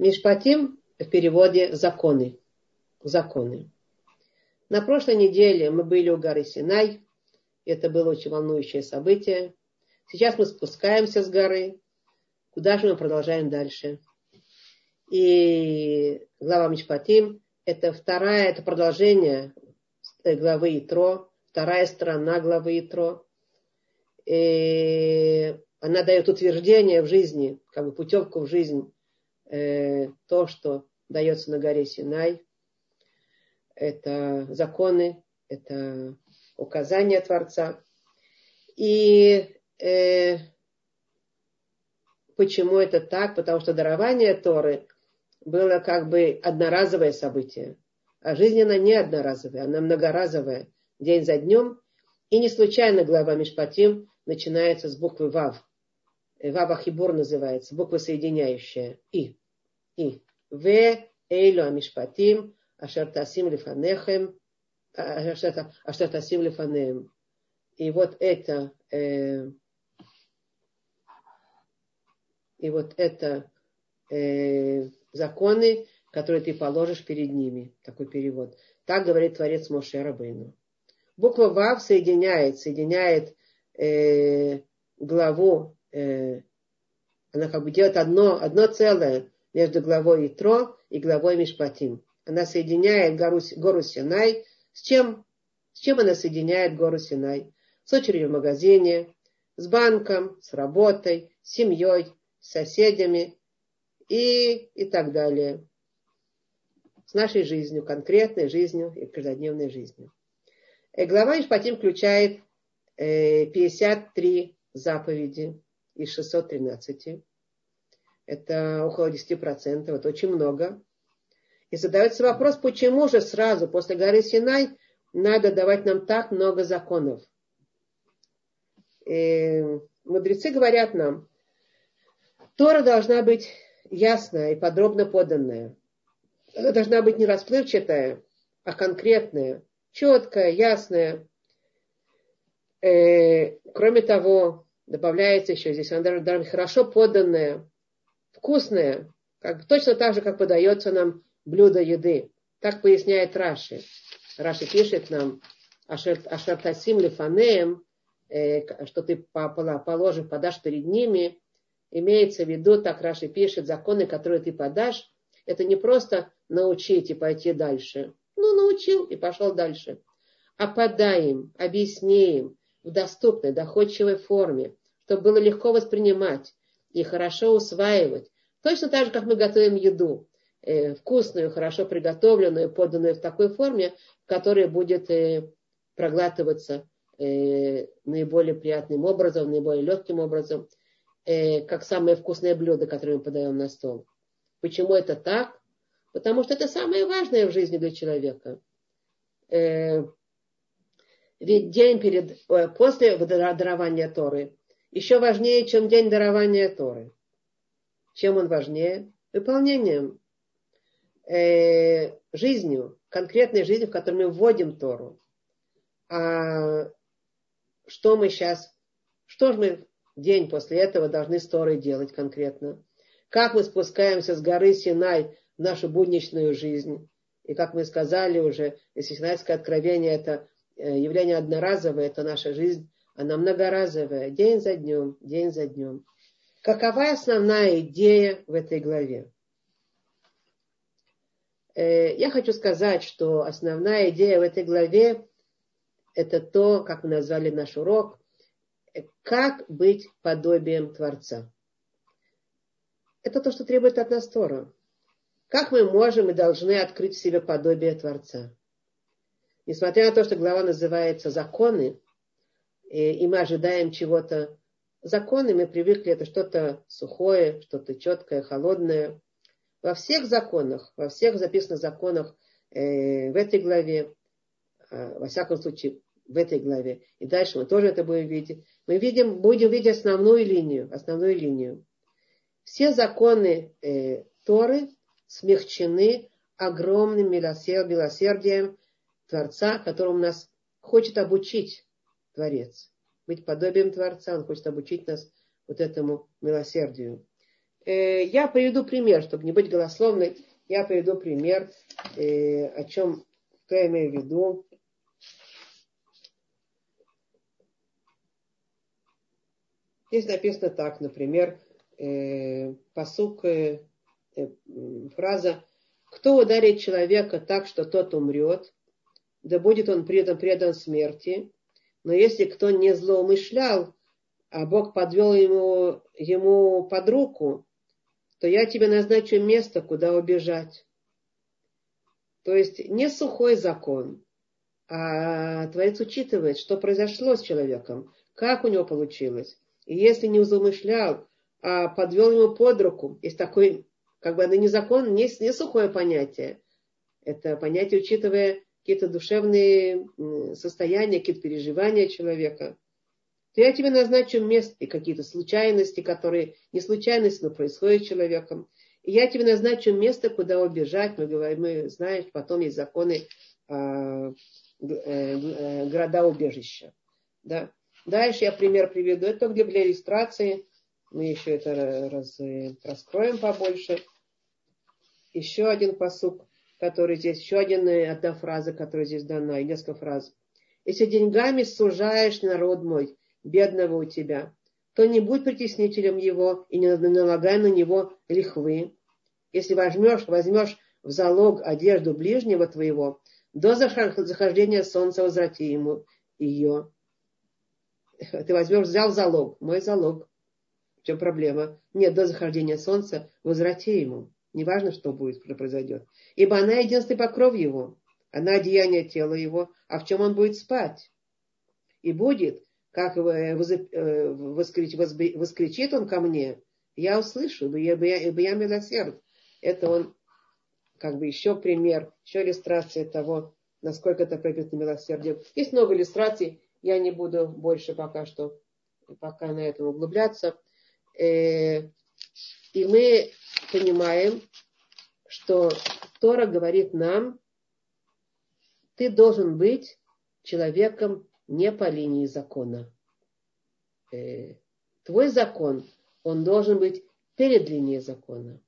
Мишпатим в переводе законы. Законы. На прошлой неделе мы были у горы Синай. Это было очень волнующее событие. Сейчас мы спускаемся с горы. Куда же мы продолжаем дальше? И глава Мишпатим – это вторая, это продолжение главы Итро, вторая сторона главы Итро. И она дает утверждение в жизни, как бы путевку в жизнь, э, то, что дается на горе Синай. Это законы, это указания Творца. И э, почему это так? Потому что дарование Торы было как бы одноразовое событие. А жизнь она не одноразовая, она многоразовая, день за днем. И не случайно глава Мишпатим начинается с буквы Вав. Вава Хибур называется, буква соединяющая. И. И. В Эйлу Амишпатим Ашер Тасим Лифанехем Ашер Тасим Лифанеем. И вот это э, и вот это э, законы, которые ты положишь перед ними. Такой перевод. Так говорит Творец Моше Рабейну. Буква Вав соединяет, соединяет э, главу э, она как бы делает одно, одно целое между главой Итро и главой Мишпатим. Она соединяет гору, гору Синай. С чем? С чем она соединяет гору Синай? С очередью в магазине, с банком, с работой, с семьей, с соседями и, и так далее. С нашей жизнью, конкретной жизнью и каждодневной жизнью. И глава Мишпатим включает 53 э, заповеди из 613. Это около 10%, это очень много. И задается вопрос, почему же сразу после горы Синай надо давать нам так много законов. И мудрецы говорят нам, Тора должна быть ясная и подробно поданная. Она должна быть не расплывчатая, а конкретная, четкая, ясная. Э, кроме того, добавляется еще здесь, она должна быть хорошо поданная, вкусная, как, точно так же, как подается нам блюдо еды. Так поясняет Раши. Раши пишет нам, Ашартасим лифанеем, э, что ты положишь, подашь перед ними, имеется в виду, так Раши пишет, законы, которые ты подашь, это не просто научить и пойти дальше. Ну, научил и пошел дальше. А подай им, объясни им в доступной, доходчивой форме, чтобы было легко воспринимать и хорошо усваивать. Точно так же, как мы готовим еду, э, вкусную, хорошо приготовленную, поданную в такой форме, в которой будет э, проглатываться э, наиболее приятным образом, наиболее легким образом, э, как самое вкусное блюдо, которое мы подаем на стол. Почему это так? Потому что это самое важное в жизни для человека. Э, ведь день перед, э, после дарования Торы еще важнее, чем день дарования Торы. Чем он важнее? Выполнением, э, жизнью, конкретной жизнью, в которой мы вводим Тору. А что мы сейчас, что же мы день после этого должны с Торой делать конкретно? Как мы спускаемся с горы Синай в нашу будничную жизнь? И как мы сказали уже, если Синайское откровение это э, явление одноразовое, это наша жизнь она многоразовая, день за днем, день за днем. Какова основная идея в этой главе? Э, я хочу сказать, что основная идея в этой главе это то, как мы назвали наш урок, как быть подобием Творца. Это то, что требует от нас Тора. Как мы можем и должны открыть в себе подобие Творца? Несмотря на то, что глава называется «Законы», и мы ожидаем чего-то. Законы мы привыкли, это что-то сухое, что-то четкое, холодное. Во всех законах, во всех записанных законах э, в этой главе, э, во всяком случае в этой главе, и дальше мы тоже это будем видеть, мы видим, будем видеть основную линию, основную линию. Все законы э, Торы смягчены огромным милосердием Творца, которым нас хочет обучить Творец. Быть подобием Творца, Он хочет обучить нас вот этому милосердию. Э, я приведу пример, чтобы не быть голословной. Я приведу пример, э, о чем я имею в виду. Здесь написано так, например, э, посук, фраза «Кто ударит человека так, что тот умрет, да будет он этом предан смерти, но если кто не злоумышлял, а Бог подвел ему, ему под руку, то я тебе назначу место, куда убежать». То есть не сухой закон, а Творец учитывает, что произошло с человеком, как у него получилось. И если не замышлял, а подвел ему под руку, есть такой, как бы это не закон, не, не сухое понятие. Это понятие, учитывая какие-то душевные состояния, какие-то переживания человека. То я тебе назначу место и какие-то случайности, которые не случайности, но происходят с человеком. И я тебе назначу место, куда убежать. Мы говорим, мы знаем, потом есть законы а, э, э, города-убежища. Да. Дальше я пример приведу. Это где для иллюстрации. Мы еще это раз, э, раскроем побольше. Еще один посук, который здесь, еще один, э, одна фраза, которая здесь дана, и несколько фраз. Если деньгами сужаешь народ мой, бедного у тебя, то не будь притеснителем его и не налагай на него лихвы. Если возьмешь, возьмешь в залог одежду ближнего твоего, до захождения солнца возврати ему ее ты возьмешь, взял залог, мой залог. В чем проблема? Нет, до захождения солнца возврати ему. Неважно, что будет, что произойдет. Ибо она единственный покров его. Она одеяние тела его. А в чем он будет спать? И будет, как э, воскричит он ко мне, я услышу, ибо я, ибо я, милосерд. Это он как бы еще пример, еще иллюстрация того, насколько это проявит милосердие. Есть много иллюстраций. Я не буду больше пока что пока на этом углубляться. Э, и мы понимаем, что Тора говорит нам, ты должен быть человеком не по линии закона. Э, твой закон, он должен быть перед линией закона.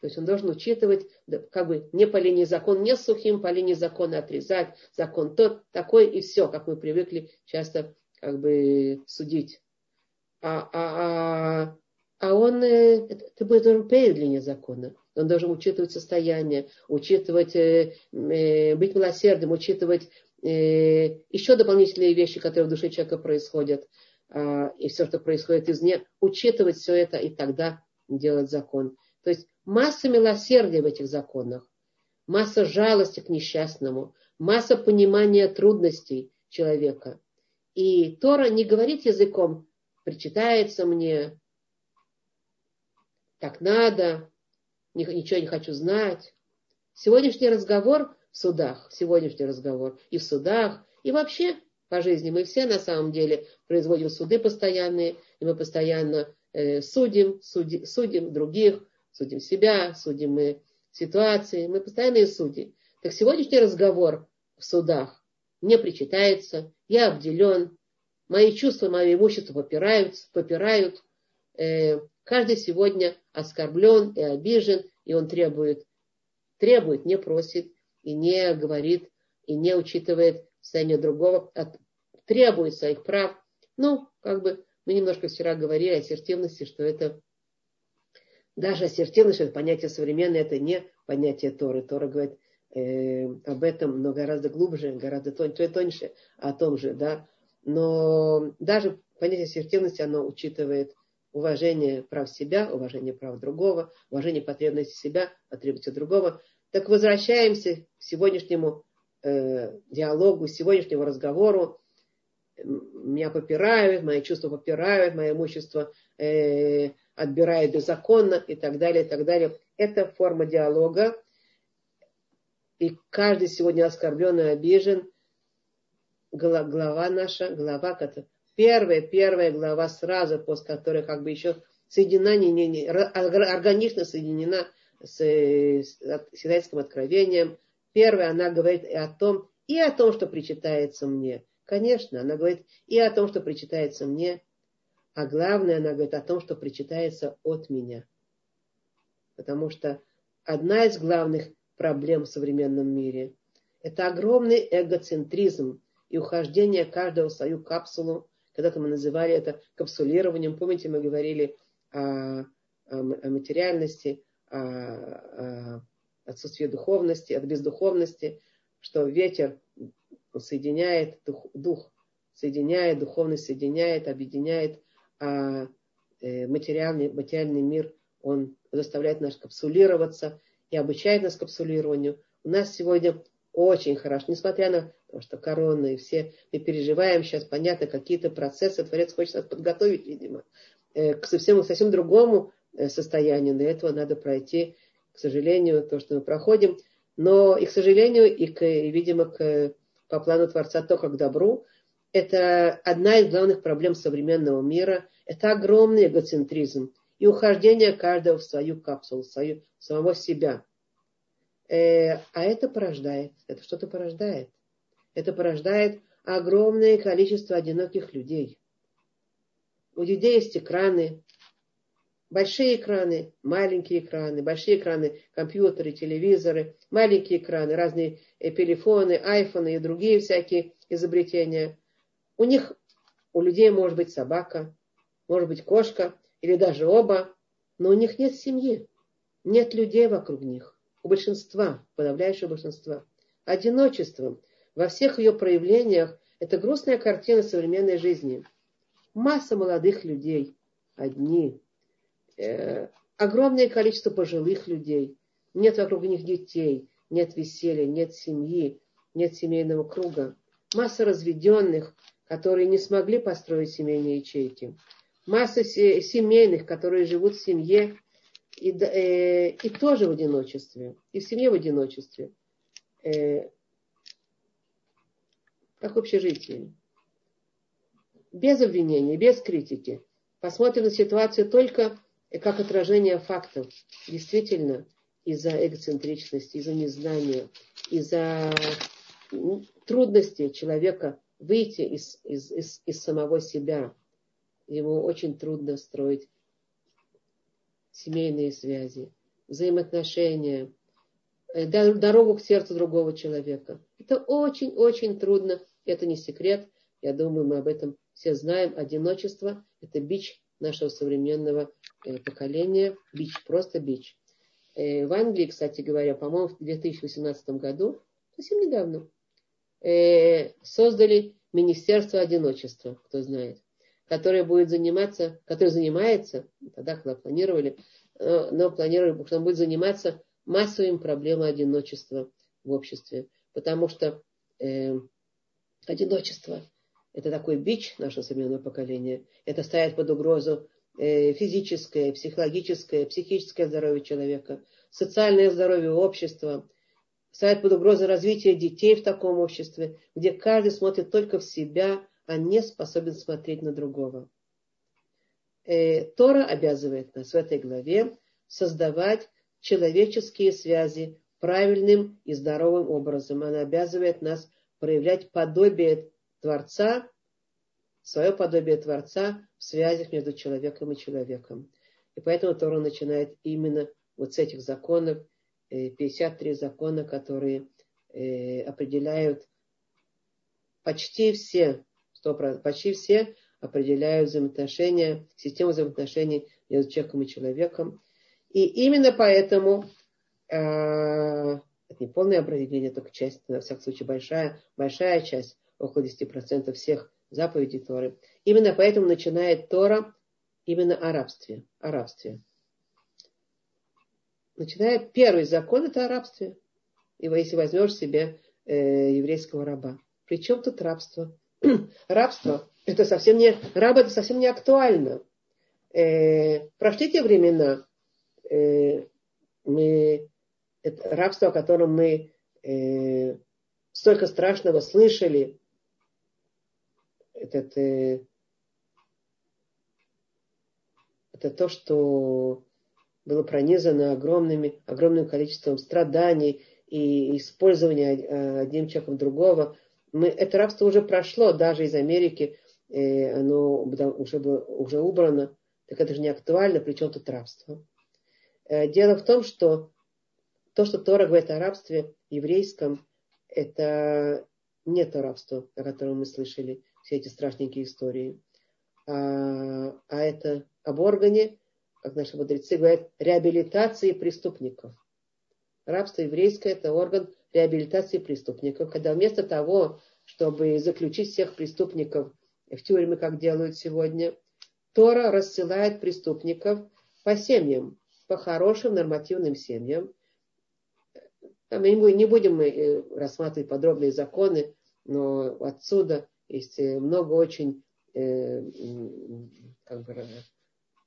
То есть он должен учитывать, как бы не по линии закона, не сухим по линии закона отрезать закон тот, такой и все, как мы привыкли часто как бы судить. А, а, а, а он, э, должен перед линией закона. Он должен учитывать состояние, учитывать, э, э, быть милосердным, учитывать еще дополнительные вещи, которые в душе человека происходят, э, и все, что происходит извне, учитывать все это и тогда делать закон. То есть масса милосердия в этих законах, масса жалости к несчастному, масса понимания трудностей человека. И Тора не говорит языком, причитается мне, так надо, ничего не хочу знать. Сегодняшний разговор в судах, сегодняшний разговор и в судах, и вообще по жизни мы все на самом деле производим суды постоянные, и мы постоянно э, судим, суди, судим других, судим себя, судим мы ситуации, мы постоянные судьи. Так сегодняшний разговор в судах мне причитается, я обделен, мои чувства, мое имущество попирают, попирают. Э, каждый сегодня оскорблен и обижен, и он требует, требует, не просит, и не говорит, и не учитывает состояние другого, от, требует своих прав. Ну, как бы мы немножко вчера говорили о ассертивности, что это даже ассертивность, это понятие современное, это не понятие Торы. Тора говорит э, об этом, но гораздо глубже, гораздо тоньше, тоньше о том же, да. Но даже понятие ассертивности, оно учитывает уважение прав себя, уважение прав другого, уважение потребностей себя, потребностей другого. Так возвращаемся к сегодняшнему э, диалогу, сегодняшнему разговору. Меня попирают, мои чувства попирают, мое имущество э, отбирает беззаконно и так далее, и так далее. Это форма диалога. И каждый сегодня оскорблен и обижен. Глава наша, глава, первая, первая глава сразу, после которой как бы еще соединена, не, не, не, органично соединена с, с Синайским откровением. Первая, она говорит и о том, и о том, что причитается мне. Конечно, она говорит и о том, что причитается мне, а главное, она говорит о том, что причитается от меня. Потому что одна из главных проблем в современном мире – это огромный эгоцентризм и ухождение каждого в свою капсулу. Когда-то мы называли это капсулированием. Помните, мы говорили о, о материальности, о, о отсутствии духовности, от бездуховности, что ветер соединяет дух, дух соединяет, духовность соединяет, объединяет, а э, материальный, материальный мир, он заставляет нас капсулироваться и обучает нас капсулированию. У нас сегодня очень хорошо, несмотря на то, что корона и все, мы переживаем сейчас, понятно, какие-то процессы, Творец хочет нас подготовить, видимо, э, к совсем, совсем другому э, состоянию. Для этого надо пройти, к сожалению, то, что мы проходим. Но и, к сожалению, и, к, и видимо, к, по плану Творца только к добру это одна из главных проблем современного мира. Это огромный эгоцентризм и ухождение каждого в свою капсулу, в свою, самого себя. Э, а это порождает, это что-то порождает. Это порождает огромное количество одиноких людей. У людей есть экраны, большие экраны, маленькие экраны, большие экраны, компьютеры, телевизоры, маленькие экраны, разные телефоны, айфоны и другие всякие изобретения. У них, у людей может быть собака, может быть кошка или даже оба, но у них нет семьи, нет людей вокруг них. У большинства, подавляющего большинства. Одиночество во всех ее проявлениях – это грустная картина современной жизни. Масса молодых людей, одни, э, огромное количество пожилых людей, нет вокруг них детей, нет веселья, нет семьи, нет семейного круга. Масса разведенных, которые не смогли построить семейные ячейки. Масса семейных, которые живут в семье и, э, и тоже в одиночестве, и в семье в одиночестве, э, как в общежитии. Без обвинения, без критики. Посмотрим на ситуацию только как отражение фактов. Действительно, из-за эгоцентричности, из-за незнания, из-за трудностей человека выйти из, из, из, из самого себя. Ему очень трудно строить семейные связи, взаимоотношения, э, дорогу к сердцу другого человека. Это очень-очень трудно. Это не секрет. Я думаю, мы об этом все знаем. Одиночество – это бич нашего современного э, поколения. Бич, просто бич. Э, в Англии, кстати говоря, по-моему, в 2018 году, совсем недавно, Э, создали Министерство одиночества, кто знает, которое будет заниматься, которое занимается, тогда когда планировали, но планировали, что он будет заниматься массовыми проблемой одиночества в обществе. Потому что э, одиночество – это такой бич нашего современного поколения. Это ставит под угрозу э, физическое, психологическое, психическое здоровье человека, социальное здоровье общества – ставит под угрозу развитие детей в таком обществе, где каждый смотрит только в себя, а не способен смотреть на другого. Э, Тора обязывает нас в этой главе создавать человеческие связи правильным и здоровым образом. Она обязывает нас проявлять подобие Творца, свое подобие Творца в связях между человеком и человеком. И поэтому Тора начинает именно вот с этих законов, 53 закона, которые э, определяют почти все, 100%, почти все определяют взаимоотношения, систему взаимоотношений между человеком и человеком. И именно поэтому, э, это не полное определение, только часть, на всякий случай большая, большая часть, около 10% всех заповедей Торы. Именно поэтому начинает Тора именно о рабстве. О рабстве начиная первый закон это о рабстве. И если возьмешь себе э, еврейского раба. Причем тут рабство? рабство это совсем не раб это совсем не актуально. Э, прошли те времена, э, мы, это рабство, о котором мы э, столько страшного слышали, этот, э, это то, что было пронизано огромными, огромным количеством страданий и использования э, одним человеком другого. Мы, это рабство уже прошло, даже из Америки, э, оно уже, было, уже убрано. Так это же не актуально, причем тут рабство. Э, дело в том, что то, что Тора говорит о рабстве еврейском, это не то рабство, о котором мы слышали, все эти страшненькие истории. А, а это об органе, как наши мудрецы говорят, реабилитации преступников. Рабство еврейское – это орган реабилитации преступников, когда вместо того, чтобы заключить всех преступников в тюрьмы, как делают сегодня, Тора рассылает преступников по семьям, по хорошим нормативным семьям. Мы не будем э, рассматривать подробные законы, но отсюда есть э, много очень э, как бы,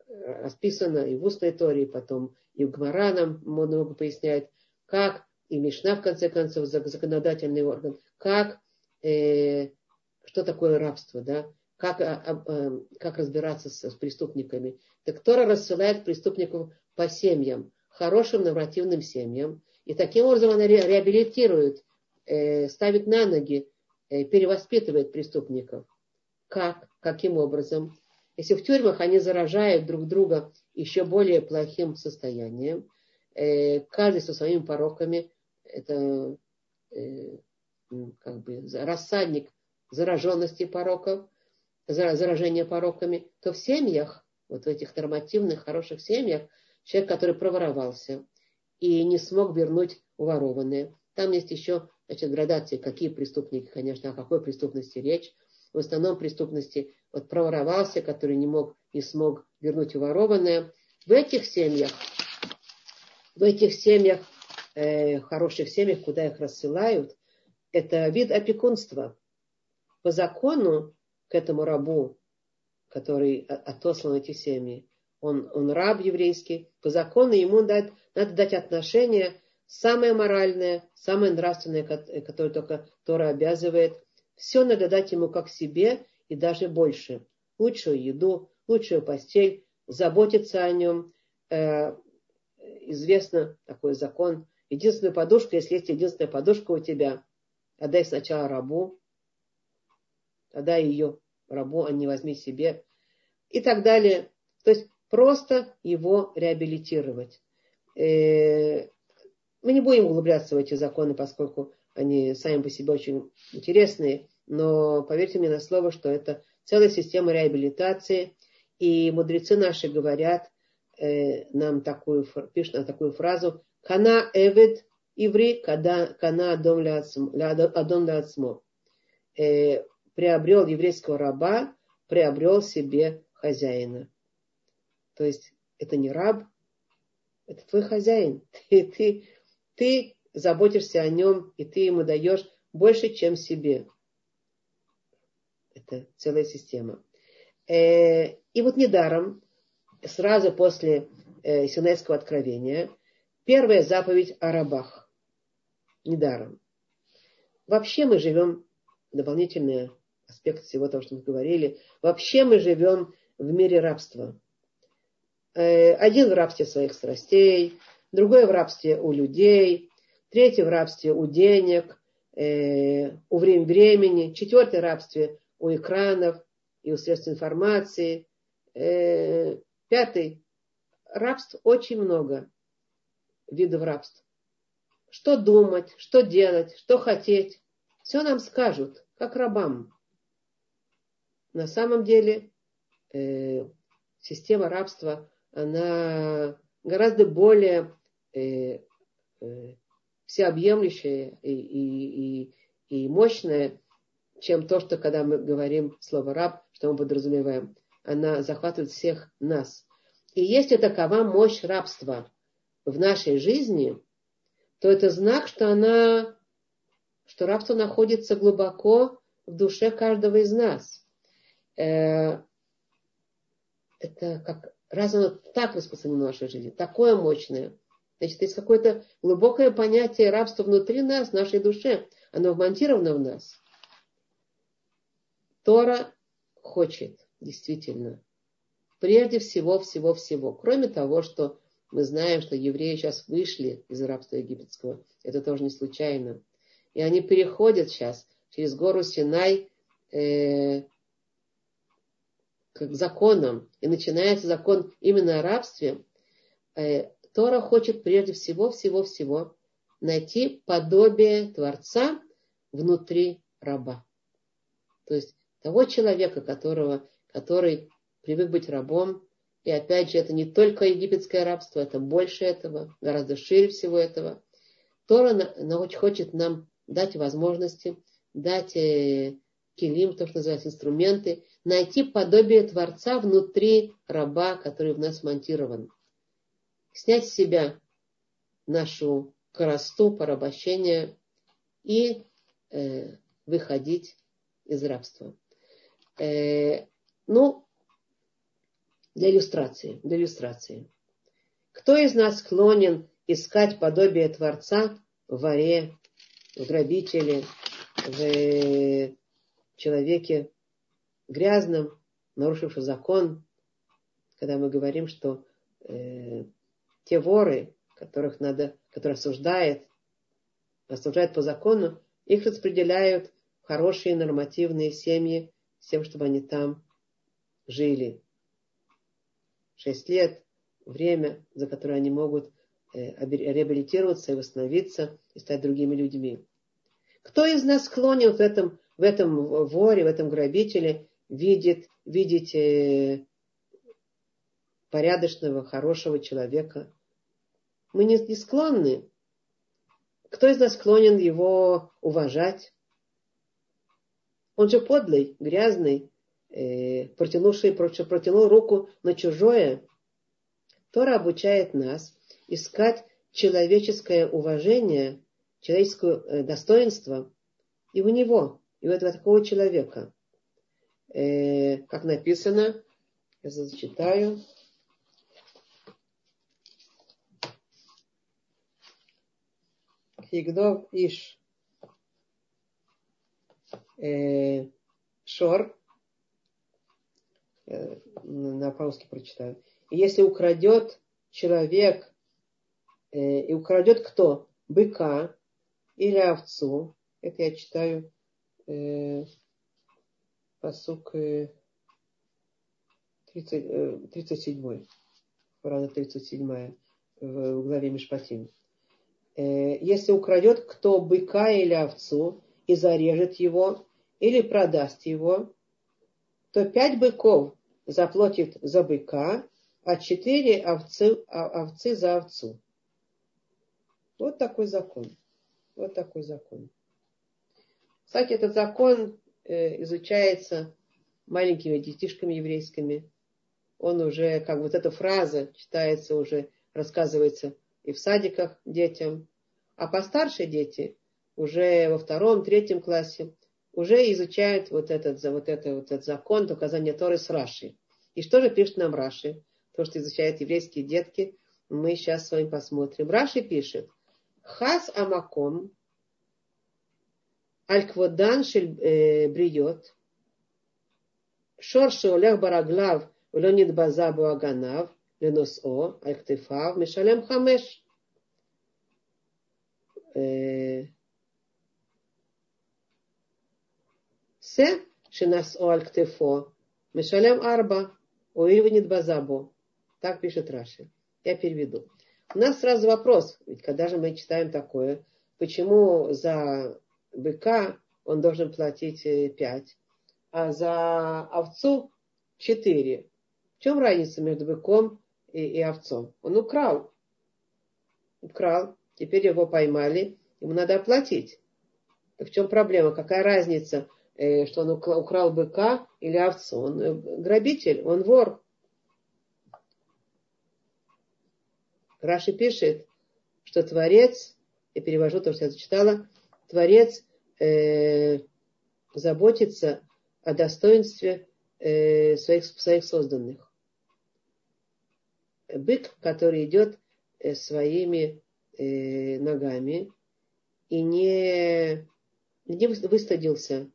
расписано и в устной Торе, потом и в Гмара нам много поясняет, как и Мишна, в конце концов, законодательный орган, как, э, что такое рабство, да, как, а, а, как разбираться с, с преступниками. Так Тора рассылает преступников по семьям, хорошим нормативным семьям, и таким образом она ре, реабилитирует, э, ставит на ноги, э, перевоспитывает преступников. Как? Каким образом? Если в тюрьмах они заражают друг друга еще более плохим состоянием, э, каждый со своими пороками, это как бы рассадник зараженности пороков, заражения пороками, то в семьях, вот в этих нормативных, хороших семьях, человек, который проворовался и не смог вернуть уворованное. Там есть еще значит, градации, какие преступники, конечно, о какой преступности речь. В основном преступности вот проворовался, который не мог, не смог вернуть уворованное. В этих семьях, в этих семьях, э, хороших семьях, куда их рассылают, это вид опекунства. По закону к этому рабу, который отослан эти семьи, он, он раб еврейский, по закону ему дать, надо дать отношение самое моральное, самое нравственное, которое только Тора обязывает. Все надо дать ему как себе и даже больше. Лучшую еду, лучшую постель, заботиться о нем. Э, известно такой закон. Единственную подушку, если есть единственная подушка у тебя, отдай сначала рабу, тогда ее рабу, а не возьми себе. И так далее. То есть просто его реабилитировать. Э, мы не будем углубляться в эти законы, поскольку они сами по себе очень интересные, но поверьте мне на слово, что это целая система реабилитации, и мудрецы наши говорят э, нам такую, пишут нам такую фразу «Кана эвид иври, кана адом ляцмо». Э, приобрел еврейского раба, приобрел себе хозяина. То есть это не раб, это твой хозяин. Ты, ты, ты заботишься о нем, и ты ему даешь больше, чем себе. Это целая система. Э, и вот недаром, сразу после э, Синайского откровения, первая заповедь о рабах. Недаром. Вообще мы живем, дополнительный аспект всего того, что мы говорили, вообще мы живем в мире рабства. Э, один в рабстве своих страстей, другой в рабстве у людей, третий в рабстве у денег, у времени, четвертый в рабстве у экранов и у средств информации. Э, пятый. Рабств очень много видов рабств. Что думать, что делать, что хотеть. Все нам скажут, как рабам. На самом деле э, система рабства, она гораздо более э, э, всеобъемлющая и, и, и, и мощная, чем то, что когда мы говорим слово раб, что мы подразумеваем. Она захватывает всех нас. И если такова мощь рабства в нашей жизни, то это знак, что она, что рабство находится глубоко в душе каждого из нас. Э, это как раз оно так распространено в нашей жизни, такое мощное. Значит, есть какое-то глубокое понятие рабства внутри нас, в нашей душе. Оно вмонтировано в нас. Тора хочет, действительно, прежде всего, всего, всего. Кроме того, что мы знаем, что евреи сейчас вышли из рабства египетского. Это тоже не случайно. И они переходят сейчас через гору Синай э, к законам. И начинается закон именно о рабстве. Э, Тора хочет прежде всего, всего, всего найти подобие Творца внутри раба. То есть того человека, которого, который привык быть рабом, и опять же, это не только египетское рабство, это больше этого, гораздо шире всего этого. Тора хочет нам дать возможности, дать э, килим, то, что называется, инструменты, найти подобие Творца внутри раба, который в нас монтирован. Снять с себя нашу коросту, порабощение и э, выходить из рабства. Э, ну, для иллюстрации, для иллюстрации. Кто из нас склонен искать подобие Творца в воре, в грабителе, в человеке грязном, нарушившем закон, когда мы говорим, что э, те воры, которых надо, которые осуждает, осуждают по закону, их распределяют в хорошие нормативные семьи с тем, чтобы они там жили. Шесть лет, время, за которое они могут э, реабилитироваться и восстановиться и стать другими людьми. Кто из нас склонен в этом, в этом воре, в этом грабителе видит, видеть э, порядочного, хорошего человека? Мы не, не склонны. Кто из нас склонен его уважать? Он же подлый, грязный, э, протянувший, протянул руку на чужое. Тора обучает нас искать человеческое уважение, человеческое э, достоинство и у него, и у этого такого человека. Э, как написано, я зачитаю. Хигдов Иш э, Шор, э, на по-русски прочитаю. И если украдет человек, э, и украдет кто? Быка или овцу, это я читаю э, посук э, 30, э, 37, Фурана 37 в, главе Мишпатим. Э, если украдет кто быка или овцу и зарежет его, или продаст его, то пять быков заплатит за быка, а четыре овцы, овцы за овцу. Вот такой закон. Вот такой закон. Кстати, этот закон изучается маленькими детишками еврейскими. Он уже, как вот эта фраза читается уже, рассказывается и в садиках детям. А постарше дети уже во втором, третьем классе уже изучают вот этот, вот это, вот этот закон указания Торы с Раши. И что же пишет нам Раши? То, что изучают еврейские детки, мы сейчас с вами посмотрим. Раши пишет, Хас Амаком, Аль-Кводан бриет, Шорши Олег Бараглав, Леонид Базабу Аганав, Леносо, Аль-Ктифав, Мишалем Хамеш. Се Шинасо Аль-Ктифо, Мишалем Арба, Уильванит Базабу. Так пишет Раши. Я переведу. У нас сразу вопрос, ведь когда же мы читаем такое, почему за быка он должен платить 5, а за овцу 4? В чем разница между быком и, и овцом? Он украл. Украл. Теперь его поймали. Ему надо оплатить. Так в чем проблема? Какая разница, э, что он украл быка или овцу? Он э, грабитель, он вор. Раши пишет, что Творец, я перевожу то, что я зачитала, Творец э, заботится о достоинстве э, своих, своих созданных. Бык, который идет э, своими э, ногами и не, не выстадился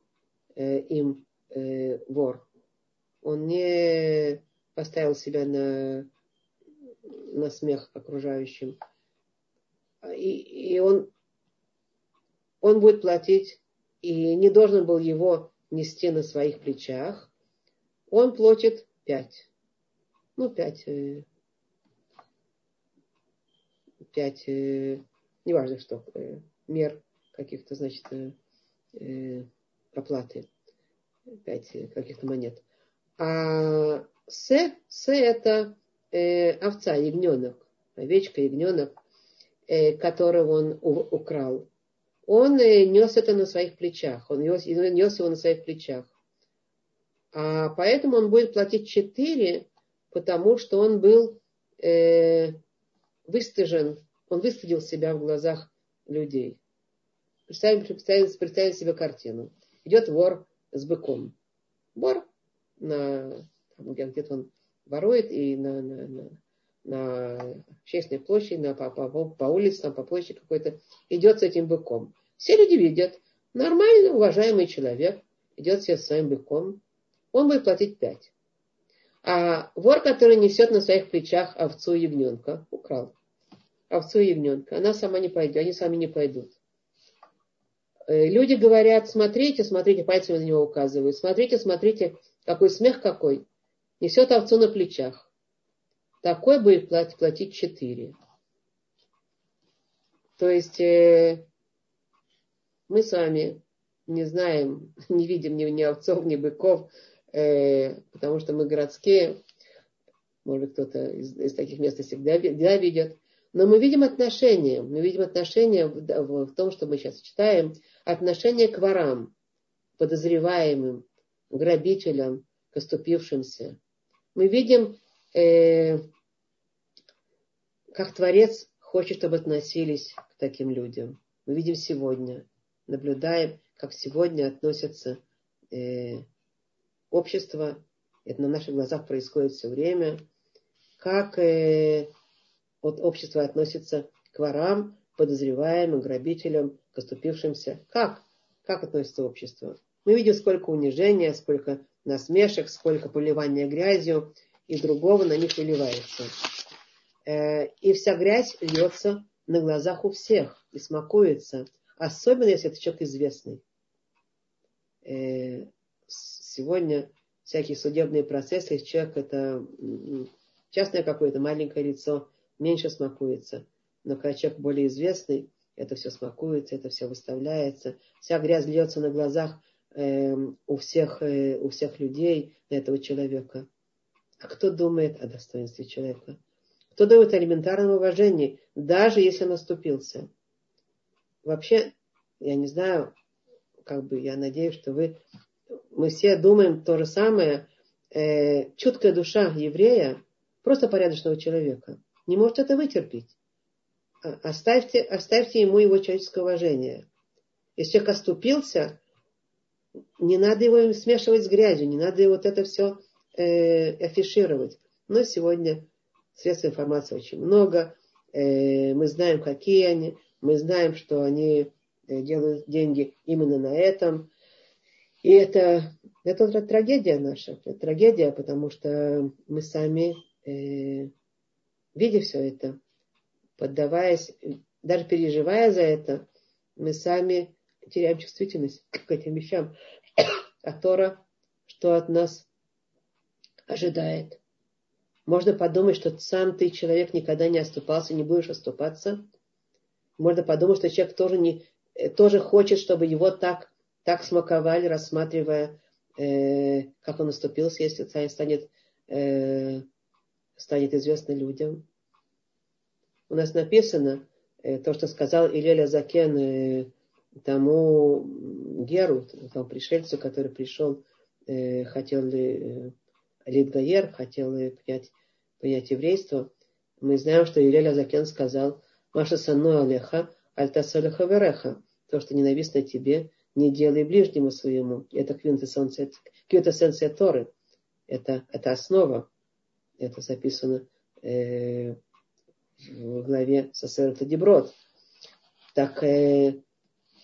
э, им э, вор, он не поставил себя на на смех окружающим. И, и он, он будет платить, и не должен был его нести на своих плечах. Он платит пять. Ну, пять. Э, пять, неважно что, мер каких-то, значит, оплаты. Пять каких-то монет. А С, С это овца, ягненок, овечка, ягненок, которого он украл. Он нес это на своих плечах. Он нес, нес его на своих плечах. А поэтому он будет платить 4, потому что он был э, выстыжен, он выстыдил себя в глазах людей. Представим, представим, представим себе картину. Идет вор с быком. Вор на, где-то он ворует и на, на, на, на общественной площади, на, по, по, по улицам, по площади какой-то, идет с этим быком. Все люди видят, нормальный, уважаемый человек идет себе с своим быком, он будет платить пять. А вор, который несет на своих плечах овцу и ягненка, украл овцу и ягненка, она сама не пойдет, они сами не пойдут. Э, люди говорят, смотрите, смотрите, пальцами на него указывают, смотрите, смотрите, какой смех какой. Несет овцу на плечах. Такой будет платить, платить четыре. То есть э, мы с вами не знаем, не видим ни, ни овцов, ни быков, э, потому что мы городские, может кто-то из, из таких мест всегда, всегда видит, но мы видим отношения, мы видим отношения в, в, в том, что мы сейчас читаем, отношение к ворам, подозреваемым, грабителям, к оступившимся. Мы видим, э, как Творец хочет, чтобы относились к таким людям. Мы видим сегодня, наблюдаем, как сегодня относятся э, общество, это на наших глазах происходит все время, как э, вот общество относится к ворам, подозреваемым, грабителям, к оступившимся. Как? Как относится общество? Мы видим, сколько унижения, сколько насмешек, сколько поливания грязью и другого на них выливается. Э, и вся грязь льется на глазах у всех и смакуется. Особенно, если это человек известный. Э, сегодня всякие судебные процессы, если человек это частное какое-то маленькое лицо, меньше смакуется. Но когда человек более известный, это все смакуется, это все выставляется. Вся грязь льется на глазах э, у, всех, э, у всех людей этого человека. А кто думает о достоинстве человека? Кто думает о элементарном уважении, даже если он оступился? Вообще, я не знаю, как бы я надеюсь, что вы, мы все думаем то же самое. Э, чуткая душа еврея, просто порядочного человека, не может это вытерпеть. А, оставьте, оставьте ему его человеческое уважение. Если человек оступился, не надо его смешивать с грязью, не надо вот это все э, афишировать. Но сегодня средств информации очень много. Э, мы знаем, какие они. Мы знаем, что они э, делают деньги именно на этом. И это, это трагедия наша. Это трагедия, потому что мы сами, э, видя все это, поддаваясь, даже переживая за это, мы сами теряем чувствительность к этим вещам. А Тора, что от нас ожидает. Можно подумать, что сам ты, человек, никогда не оступался, не будешь оступаться. Можно подумать, что человек тоже, не, тоже хочет, чтобы его так, так смаковали, рассматривая, э, как он оступился, если станет, э, станет известно людям у нас написано э, то, что сказал Илеля Закен э, тому Геру, тому пришельцу, который пришел, э, хотел ли Литгаер, хотел принять, принять еврейство. Мы знаем, что Илеля Закен сказал, Маша Сану Алеха, Альтасалеха Вереха, то, что ненавистно тебе, не делай ближнему своему. Это квинтэссенция Торы. Это, это основа. Это записано э, в главе Сосерта Деброд. Так э,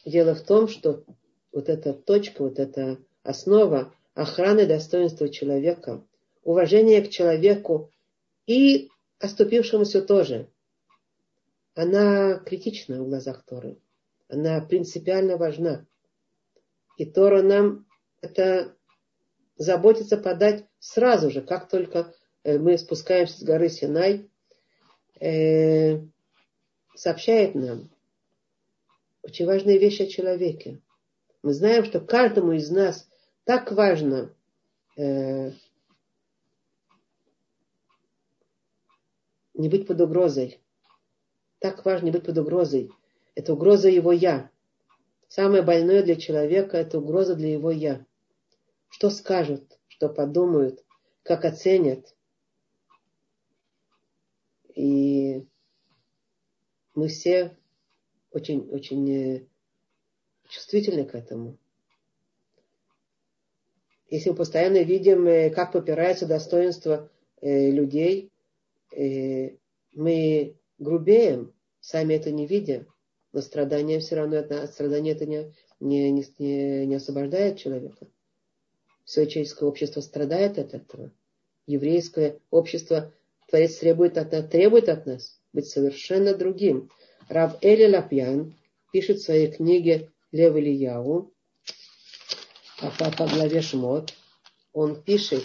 дело в том, что вот эта точка, вот эта основа охраны достоинства человека, уважение к человеку и оступившемуся тоже, она критична в глазах Торы. Она принципиально важна. И Тора нам это заботится подать сразу же, как только э, мы спускаемся с горы Синай, Э, сообщает нам очень важные вещи о человеке. Мы знаем, что каждому из нас так важно э, не быть под угрозой. Так важно не быть под угрозой. Это угроза его «я». Самое больное для человека – это угроза для его «я». Что скажут, что подумают, как оценят. И мы все очень, очень э, чувствительны к этому. Если мы постоянно видим, э, как попирается достоинство э, мы грубеем, сами это не видя. Но страдания все равно, от страдания это не, не, не, не освобождает человека. Все человеческое общество страдает от этого. Еврейское общество, Творец требует от нас, требует от нас быть совершенно другим. Рав Эли Лапьян пишет в своей книге Лев Ильяу, а по, по главе Шмот, он пишет,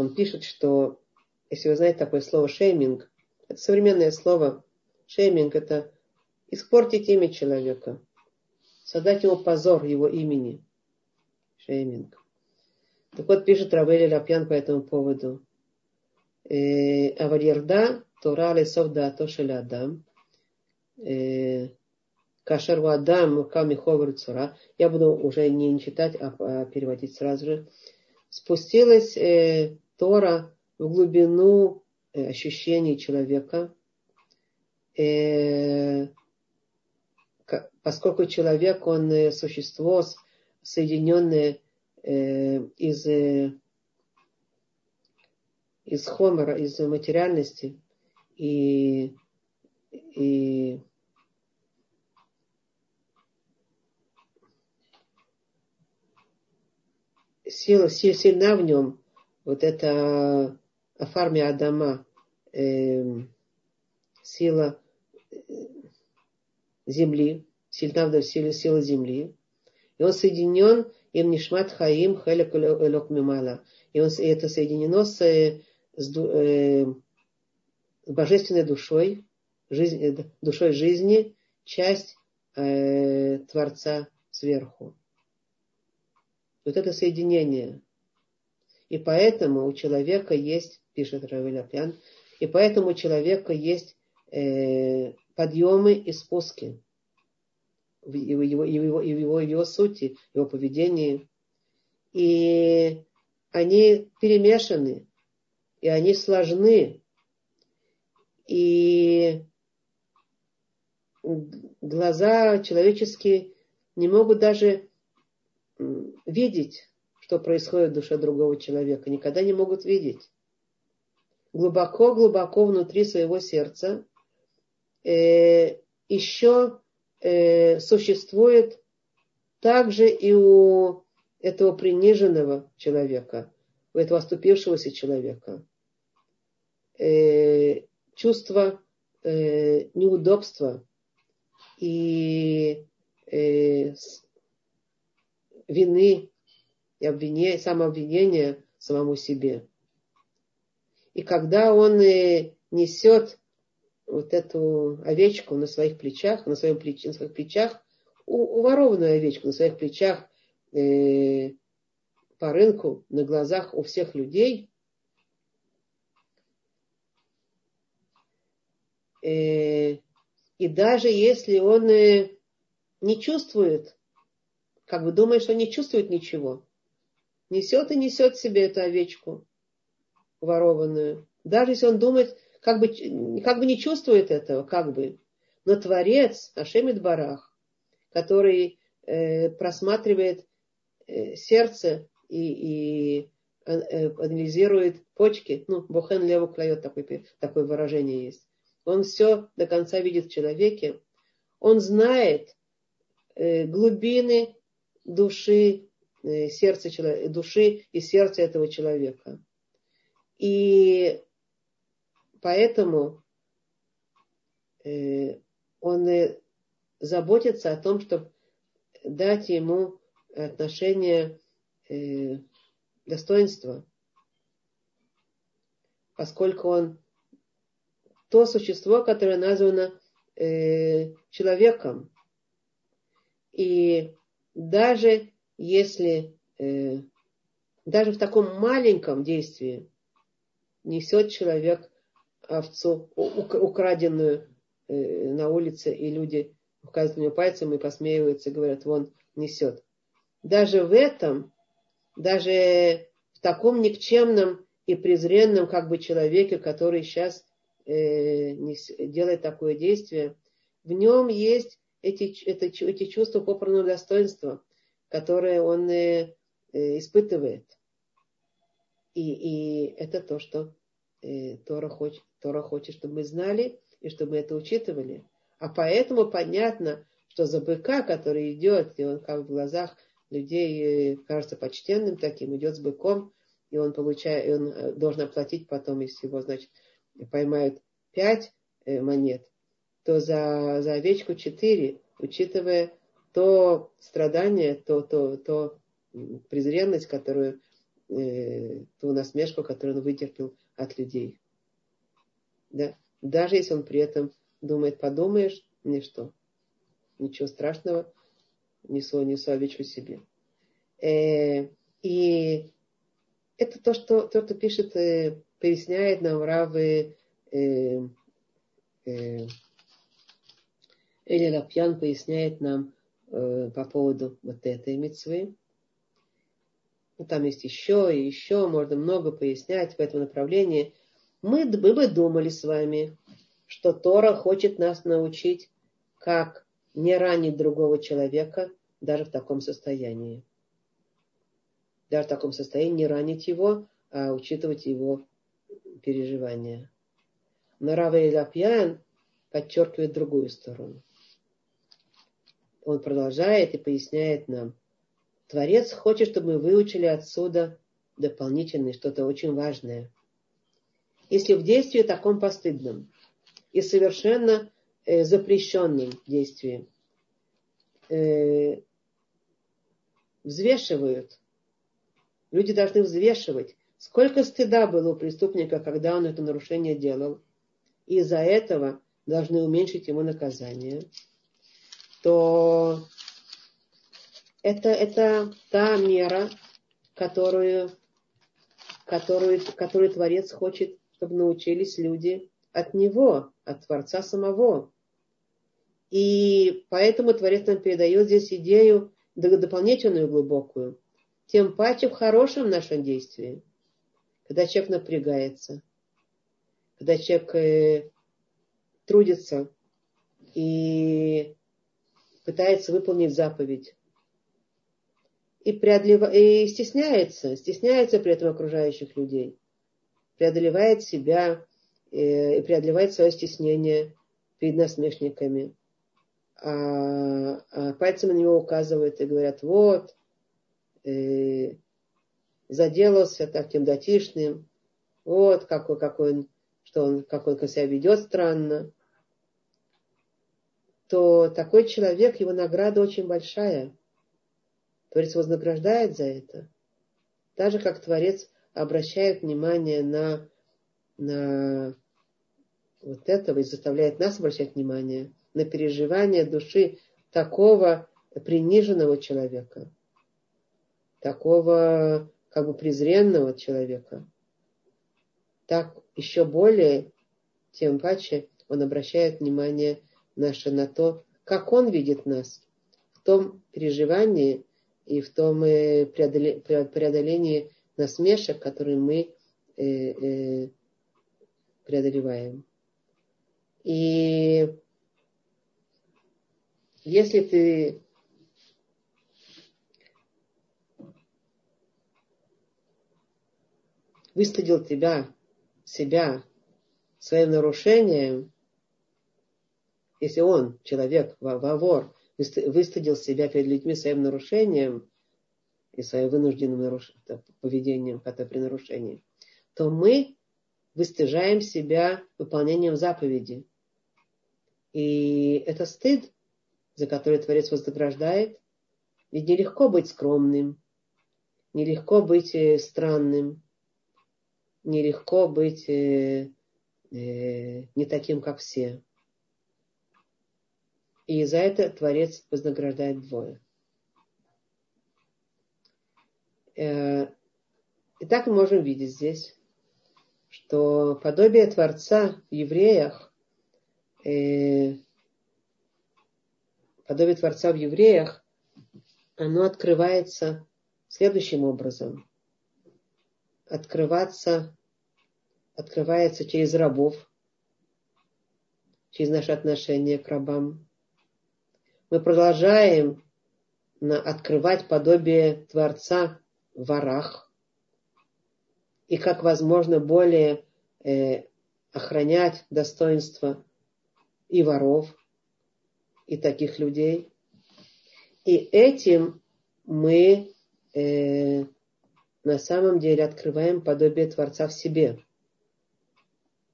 он пишет, что если вы знаете такое слово шейминг, это современное слово, шейминг это испортить имя человека, создать ему позор его имени. Шейминг. Так вот, пишет Рабель Лапьян по этому поводу. Э, Авальерда Тора лесов да адам. Э, кашару адам ками цура. Я буду уже не читать, а, а переводить сразу же. Спустилась э, Тора в глубину э, ощущений человека, э, поскольку человек, он э, существо, соединенное из из хомера, из материальности и, и сила сильна в нем, вот это Афарми Адама, э, сила э, земли, сильна в сила, сила земли, и он соединен им Нишмат Хаим Хелек Элок Мимала. И, он, и это соединено с э, с, э, с божественной душой, жизнь, э, душой жизни, часть э, Творца сверху. Вот это соединение. И поэтому у человека есть, пишет Равиль Апьян, и поэтому у человека есть э, подъемы и спуски в его, его, его, его, его сути, его поведении. И они перемешаны и они сложны. И глаза человеческие не могут даже видеть, что происходит в душе другого человека. Никогда не могут видеть. Глубоко-глубоко внутри своего сердца э, еще э, существует также и у этого приниженного человека, у этого оступившегося человека э, чувство э, неудобства и э, вины и обвинения, самообвинения самому себе. И когда он несет вот эту овечку на своих плечах, на, своем плеч, на своих плечах, уворованную овечку на своих плечах э, по рынку, на глазах у всех людей, Э, и даже если он э, не чувствует, как бы думает, что не чувствует ничего, несет и несет себе эту овечку ворованную. Даже если он думает, как бы, как бы не чувствует этого, как бы. Но Творец, Ашемит Барах, который э, просматривает э, сердце и, и э, анализирует почки, ну, Бухен Леву клает, такое, такое выражение есть он все до конца видит в человеке, он знает э, глубины души, э, сердца человека, души и сердца этого человека. И поэтому э, он заботится о том, чтобы дать ему отношение достоинства. поскольку он то существо, которое названо э, человеком. И даже если э, даже в таком маленьком действии несет человек овцу, украденную э, на улице, и люди указывают на пальцем и посмеиваются, говорят, вон несет. Даже в этом, даже в таком никчемном и презренном как бы человеке, который сейчас э, делает такое действие, в нем есть эти, это, эти чувства попранного достоинства, которые он э, э, испытывает. И, и это то, что э, Тора, хочет, Тора хочет, чтобы мы знали и чтобы мы это учитывали. А поэтому понятно, что за быка, который идет, и он как в глазах людей кажется почтенным таким, идет с быком, и он получает, и он должен оплатить потом, если его, значит, поймают пять монет, то за, за овечку четыре, учитывая то страдание, то, то, то презренность, которую, э, ту насмешку, которую он вытерпел от людей. Да? Даже если он при этом думает, подумаешь, ничто. Ничего страшного, несу, несу овечку себе. Э, и это то, что, то, что пишет, э, поясняет нам Равы э, э, Эли Лапьян поясняет нам э, по поводу вот этой мецвы. Ну, там есть еще и еще, можно много пояснять в этом направлении. Мы, мы бы думали с вами, что Тора хочет нас научить, как не ранить другого человека даже в таком состоянии даже в таком состоянии не ранить его, а учитывать его переживания. Но Рава Лапьян подчеркивает другую сторону. Он продолжает и поясняет нам. Творец хочет, чтобы мы выучили отсюда дополнительное, что-то очень важное. Если в действии таком постыдном и совершенно э, запрещенном действии э, взвешивают Люди должны взвешивать, сколько стыда было у преступника, когда он это нарушение делал, и из-за этого должны уменьшить ему наказание, то это, это та мера, которую, которую, которую Творец хочет, чтобы научились люди от Него, от Творца самого. И поэтому Творец нам передает здесь идею дополнительную глубокую – тем паче в хорошем нашем действии. Когда человек напрягается, когда человек э, трудится и пытается выполнить заповедь. И, преодолев... и стесняется, стесняется при этом окружающих людей. Преодолевает себя э, и преодолевает свое стеснение перед насмешниками. А, а пальцем на него указывают и говорят, вот, э, заделался таким датишным, вот какой, какой он, что он, как он себя ведет странно, то такой человек, его награда очень большая. Творец вознаграждает за это. Так же, как Творец обращает внимание на, на вот этого и заставляет нас обращать внимание на переживание души такого приниженного человека такого как бы презренного человека, так еще более, тем паче он обращает внимание наше на то, как он видит нас в том переживании и в том э, преодолении насмешек, которые мы э, э, преодолеваем. И если ты выстыдил тебя, себя своим нарушением, если он, человек, вор, выстыдил себя перед людьми своим нарушением и своим вынужденным наруш... поведением, это при нарушении, то мы выстыжаем себя выполнением заповеди. И это стыд, за который Творец вознаграждает. Ведь нелегко быть скромным, нелегко быть э, странным, нелегко быть э, э, не таким, как все. И за это Творец вознаграждает двое. Э, и так мы можем видеть здесь, что подобие Творца в евреях, э, подобие Творца в евреях, оно открывается следующим образом. Открываться, открывается через рабов, через наши отношения к рабам. Мы продолжаем открывать подобие Творца в ворах и как возможно более э, охранять достоинство и воров, и таких людей. И этим мы э, на самом деле открываем подобие Творца в себе.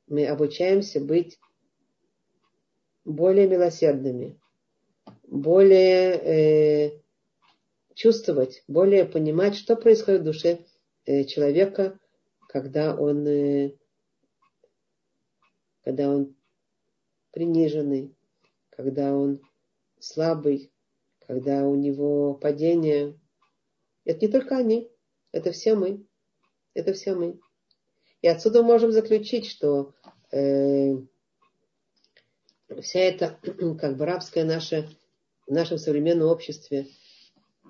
Мы обучаемся быть более милосердными, более э, чувствовать, более понимать, что происходит в душе э, человека, когда он, э, когда он приниженный, когда он слабый, когда у него падение. Это не только они, это все мы. Это все мы. И отсюда можем заключить, что э, вся эта как бы рабская наша в нашем современном обществе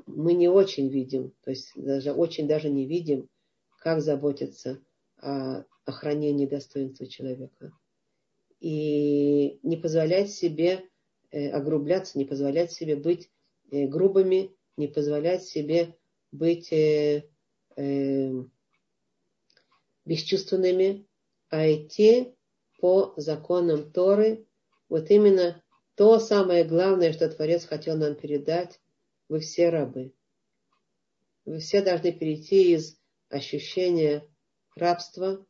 мы не очень видим, то есть даже очень даже не видим, как заботиться о охранении достоинства человека. И не позволять себе э, огрубляться, не позволять себе быть э, грубыми, не позволять себе быть э, бесчувственными, а идти по законам Торы. Вот именно то самое главное, что Творец хотел нам передать, вы все рабы. Вы все должны перейти из ощущения рабства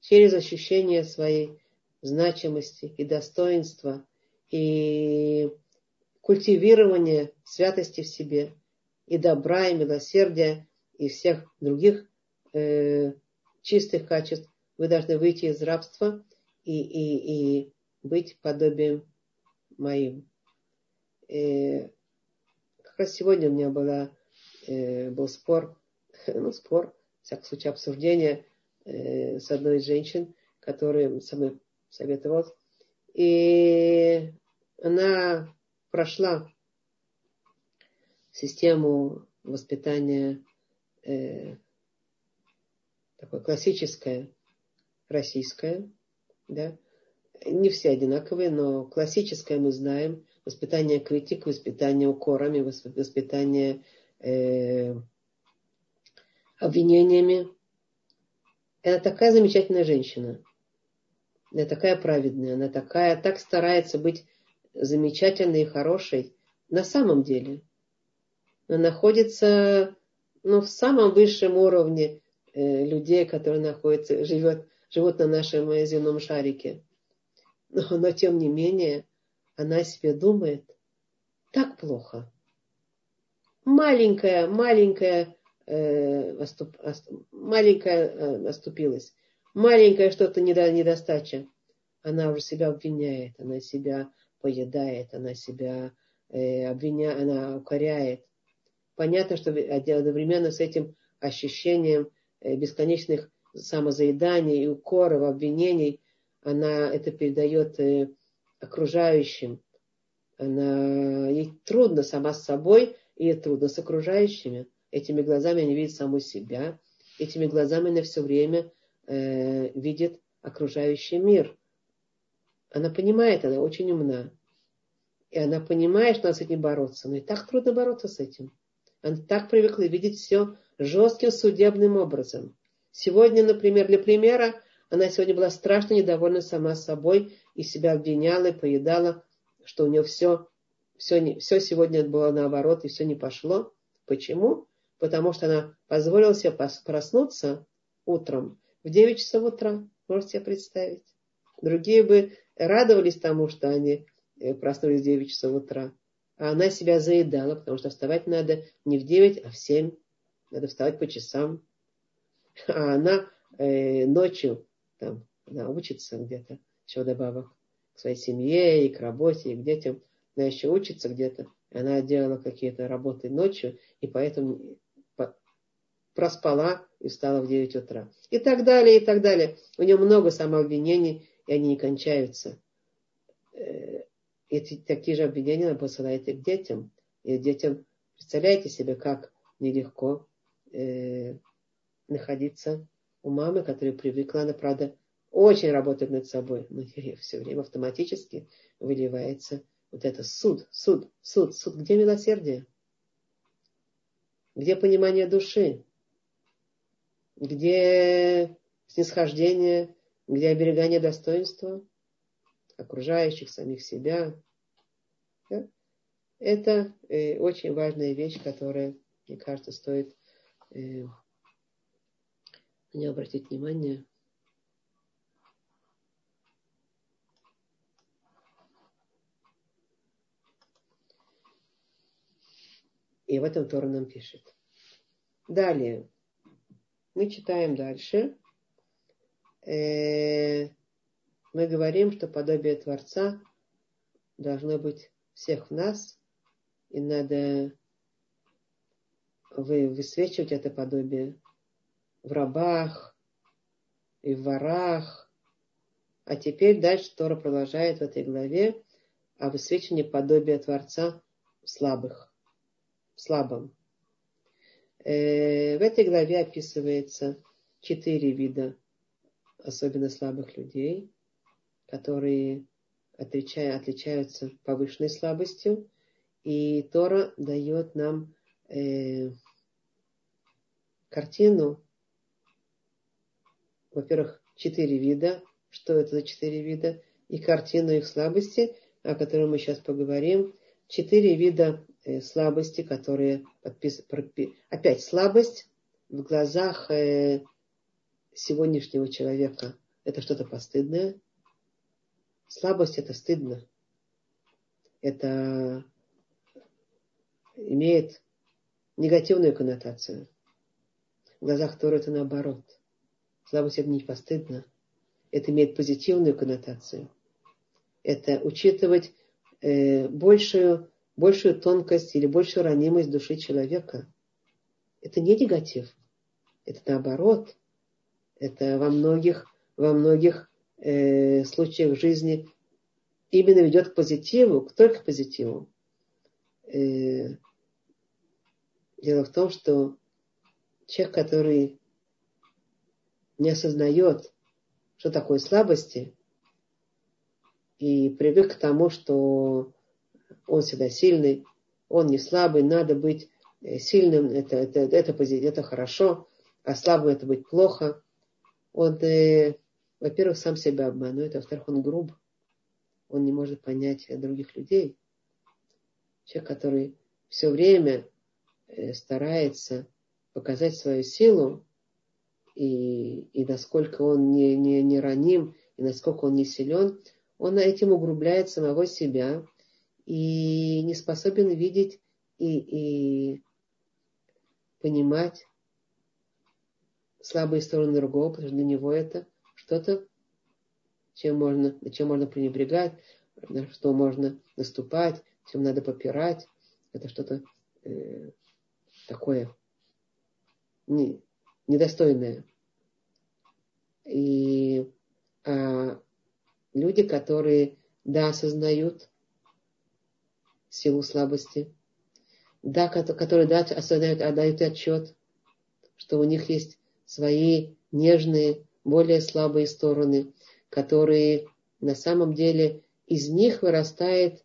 через ощущение своей значимости и достоинства и культивирование святости в себе и добра, и милосердия, и всех других э, чистых качеств. Вы должны выйти из рабства и, и, и быть подобием моим. И как раз сегодня у меня была, э, был спор, ну, спор, в всяком случае, обсуждение э, с одной из женщин, которая со мной советовалась. И она прошла систему воспитания э, такое классическое, российское, да, не все одинаковые, но классическое мы знаем, воспитание критик, воспитание укорами, воспитание э, обвинениями. Она такая замечательная женщина. Она такая праведная, она такая, так старается быть замечательной и хорошей на самом деле. Она находится ну, в самом высшем уровне э, людей, которые находятся, живет, живут на нашем земном шарике. Но, но тем не менее, она себе думает, так плохо. Маленькая, маленькая, э, оступ, оступ, маленькая э, оступилась. Маленькая что-то недо, недостача. Она уже себя обвиняет, она себя поедает, она себя э, обвиняет, она укоряет. Понятно, что одновременно с этим ощущением э, бесконечных самозаеданий и укоров, обвинений, она это передает э, окружающим. Она, ей трудно сама с собой, и ей трудно с окружающими. Этими глазами она видит саму себя, этими глазами она все время э, видит окружающий мир. Она понимает, она очень умна. И она понимает, что надо с этим бороться. Но и так трудно бороться с этим. Она так привыкла видеть все жестким судебным образом. Сегодня, например, для примера, она сегодня была страшно недовольна сама собой и себя обвиняла и поедала, что у нее все, все, не, все сегодня было наоборот и все не пошло. Почему? Потому что она позволила себе проснуться утром в 9 часов утра. Можете себе представить? Другие бы радовались тому, что они э, проснулись в 9 часов утра. А она себя заедала, потому что вставать надо не в 9, а в 7. Надо вставать по часам. А она э, ночью там, она учится где-то, еще добавок к своей семье и к работе, и к детям. Она еще учится где-то. Она делала какие-то работы ночью, и поэтому проспала и встала в 9 утра. И так далее, и так далее. У нее много самообвинений, и они не кончаются. Э, эти такие же обвинения она посылает и к детям. И детям, представляете себе, как нелегко э, находиться у мамы, которая привыкла, она, правда, очень работает над собой, но все время автоматически выливается вот это суд, суд, суд, суд. Где милосердие? Где понимание души? Где снисхождение? Где оберегание достоинства? Окружающих, самих себя? Да? Это э, очень важная вещь, которая, мне кажется, стоит э, на нее обратить внимание. И в этом Тора нам пишет. Далее. Мы читаем дальше. Э, мы говорим, что подобие Творца должно быть всех в нас, и надо вы, высвечивать это подобие в рабах и в ворах. А теперь дальше Тора продолжает в этой главе о высвечивании подобия Творца в слабых слабом. Э, в этой главе описывается четыре вида особенно слабых людей, которые отличаются повышенной слабостью. И Тора дает нам э, картину, во-первых, четыре вида, что это за четыре вида, и картину их слабости, о которой мы сейчас поговорим. Четыре вида Э, слабости, которые подписаны. Опять слабость в глазах э, сегодняшнего человека это что-то постыдное. Слабость это стыдно. Это имеет негативную коннотацию. В глазах Тора это наоборот. Слабость это не постыдно. Это имеет позитивную коннотацию. Это учитывать э, большую большую тонкость или большую ранимость души человека. Это не негатив. Это наоборот. Это во многих, во многих э, случаях жизни именно ведет к позитиву, только позитиву. Э, дело в том, что человек, который не осознает, что такое слабости, и привык к тому, что он всегда сильный, он не слабый, надо быть э, сильным, это, это, это, это хорошо, а слабым это быть плохо. Он, э, во-первых, сам себя обманывает, а во-вторых, он груб, он не может понять других людей. Человек, который все время э, старается показать свою силу, и, и насколько он не, не, не раним, и насколько он не силен, он этим угрубляет самого себя, и не способен видеть и, и понимать слабые стороны другого, потому что для него это что-то, чем можно, чем можно пренебрегать, на что можно наступать, чем надо попирать. Это что-то э, такое не, недостойное. И а люди, которые, да, осознают силу слабости, да, которые да, осознают, отдают отчет, что у них есть свои нежные, более слабые стороны, которые на самом деле из них вырастает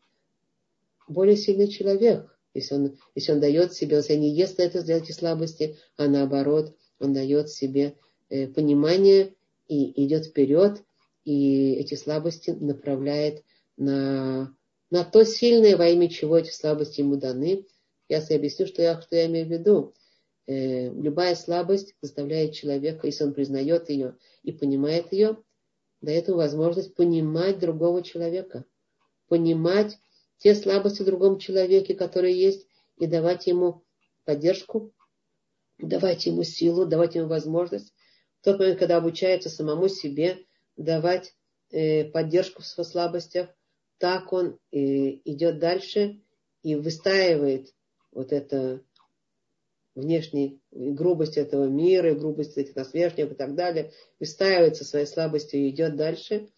более сильный человек. Если он, если он дает себе, если не ест это, эти слабости, а наоборот, он дает себе э, понимание и идет вперед, и эти слабости направляет на на то сильное, во имя чего эти слабости ему даны. Я объясню, что я, что я имею в виду. Э, любая слабость заставляет человека, если он признает ее и понимает ее, дает ему возможность понимать другого человека, понимать те слабости в другом человеке, которые есть, и давать ему поддержку, давать ему силу, давать ему возможность тот момент, когда обучается самому себе давать э, поддержку в своих слабостях, так он э, идет дальше и выстаивает вот это внешней грубость этого мира, грубость этих насмешников и так далее, выстаивает со своей слабостью и идет дальше,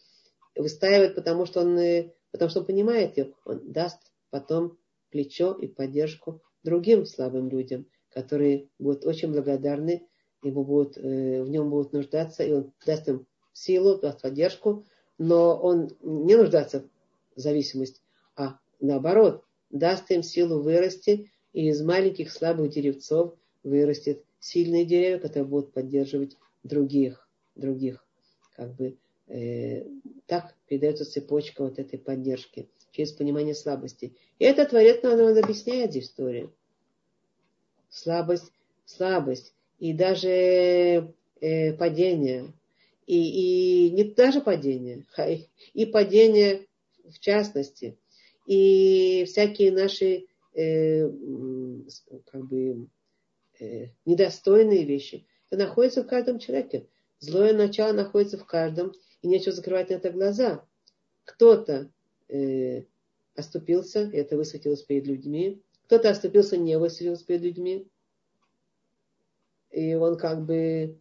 выстаивает, потому что он, э, потому что он понимает их, он даст потом плечо и поддержку другим слабым людям, которые будут очень благодарны, ему будут, э, в нем будут нуждаться, и он даст им силу, даст поддержку, но он не нуждается в зависимости, а наоборот, даст им силу вырасти, и из маленьких слабых деревцов вырастет сильные деревья, которые будут поддерживать других, других. Как бы э, так передается цепочка вот этой поддержки через понимание слабости. И это Творец нам, объясняет здесь историю. Слабость, слабость и даже э, падение. И, и не даже падение, и падение в частности. И всякие наши э, как бы э, недостойные вещи. Это находится в каждом человеке. Злое начало находится в каждом, и нечего закрывать на это глаза. Кто-то э, оступился, и это высветилось перед людьми. Кто-то оступился, не высветилось перед людьми. И он как бы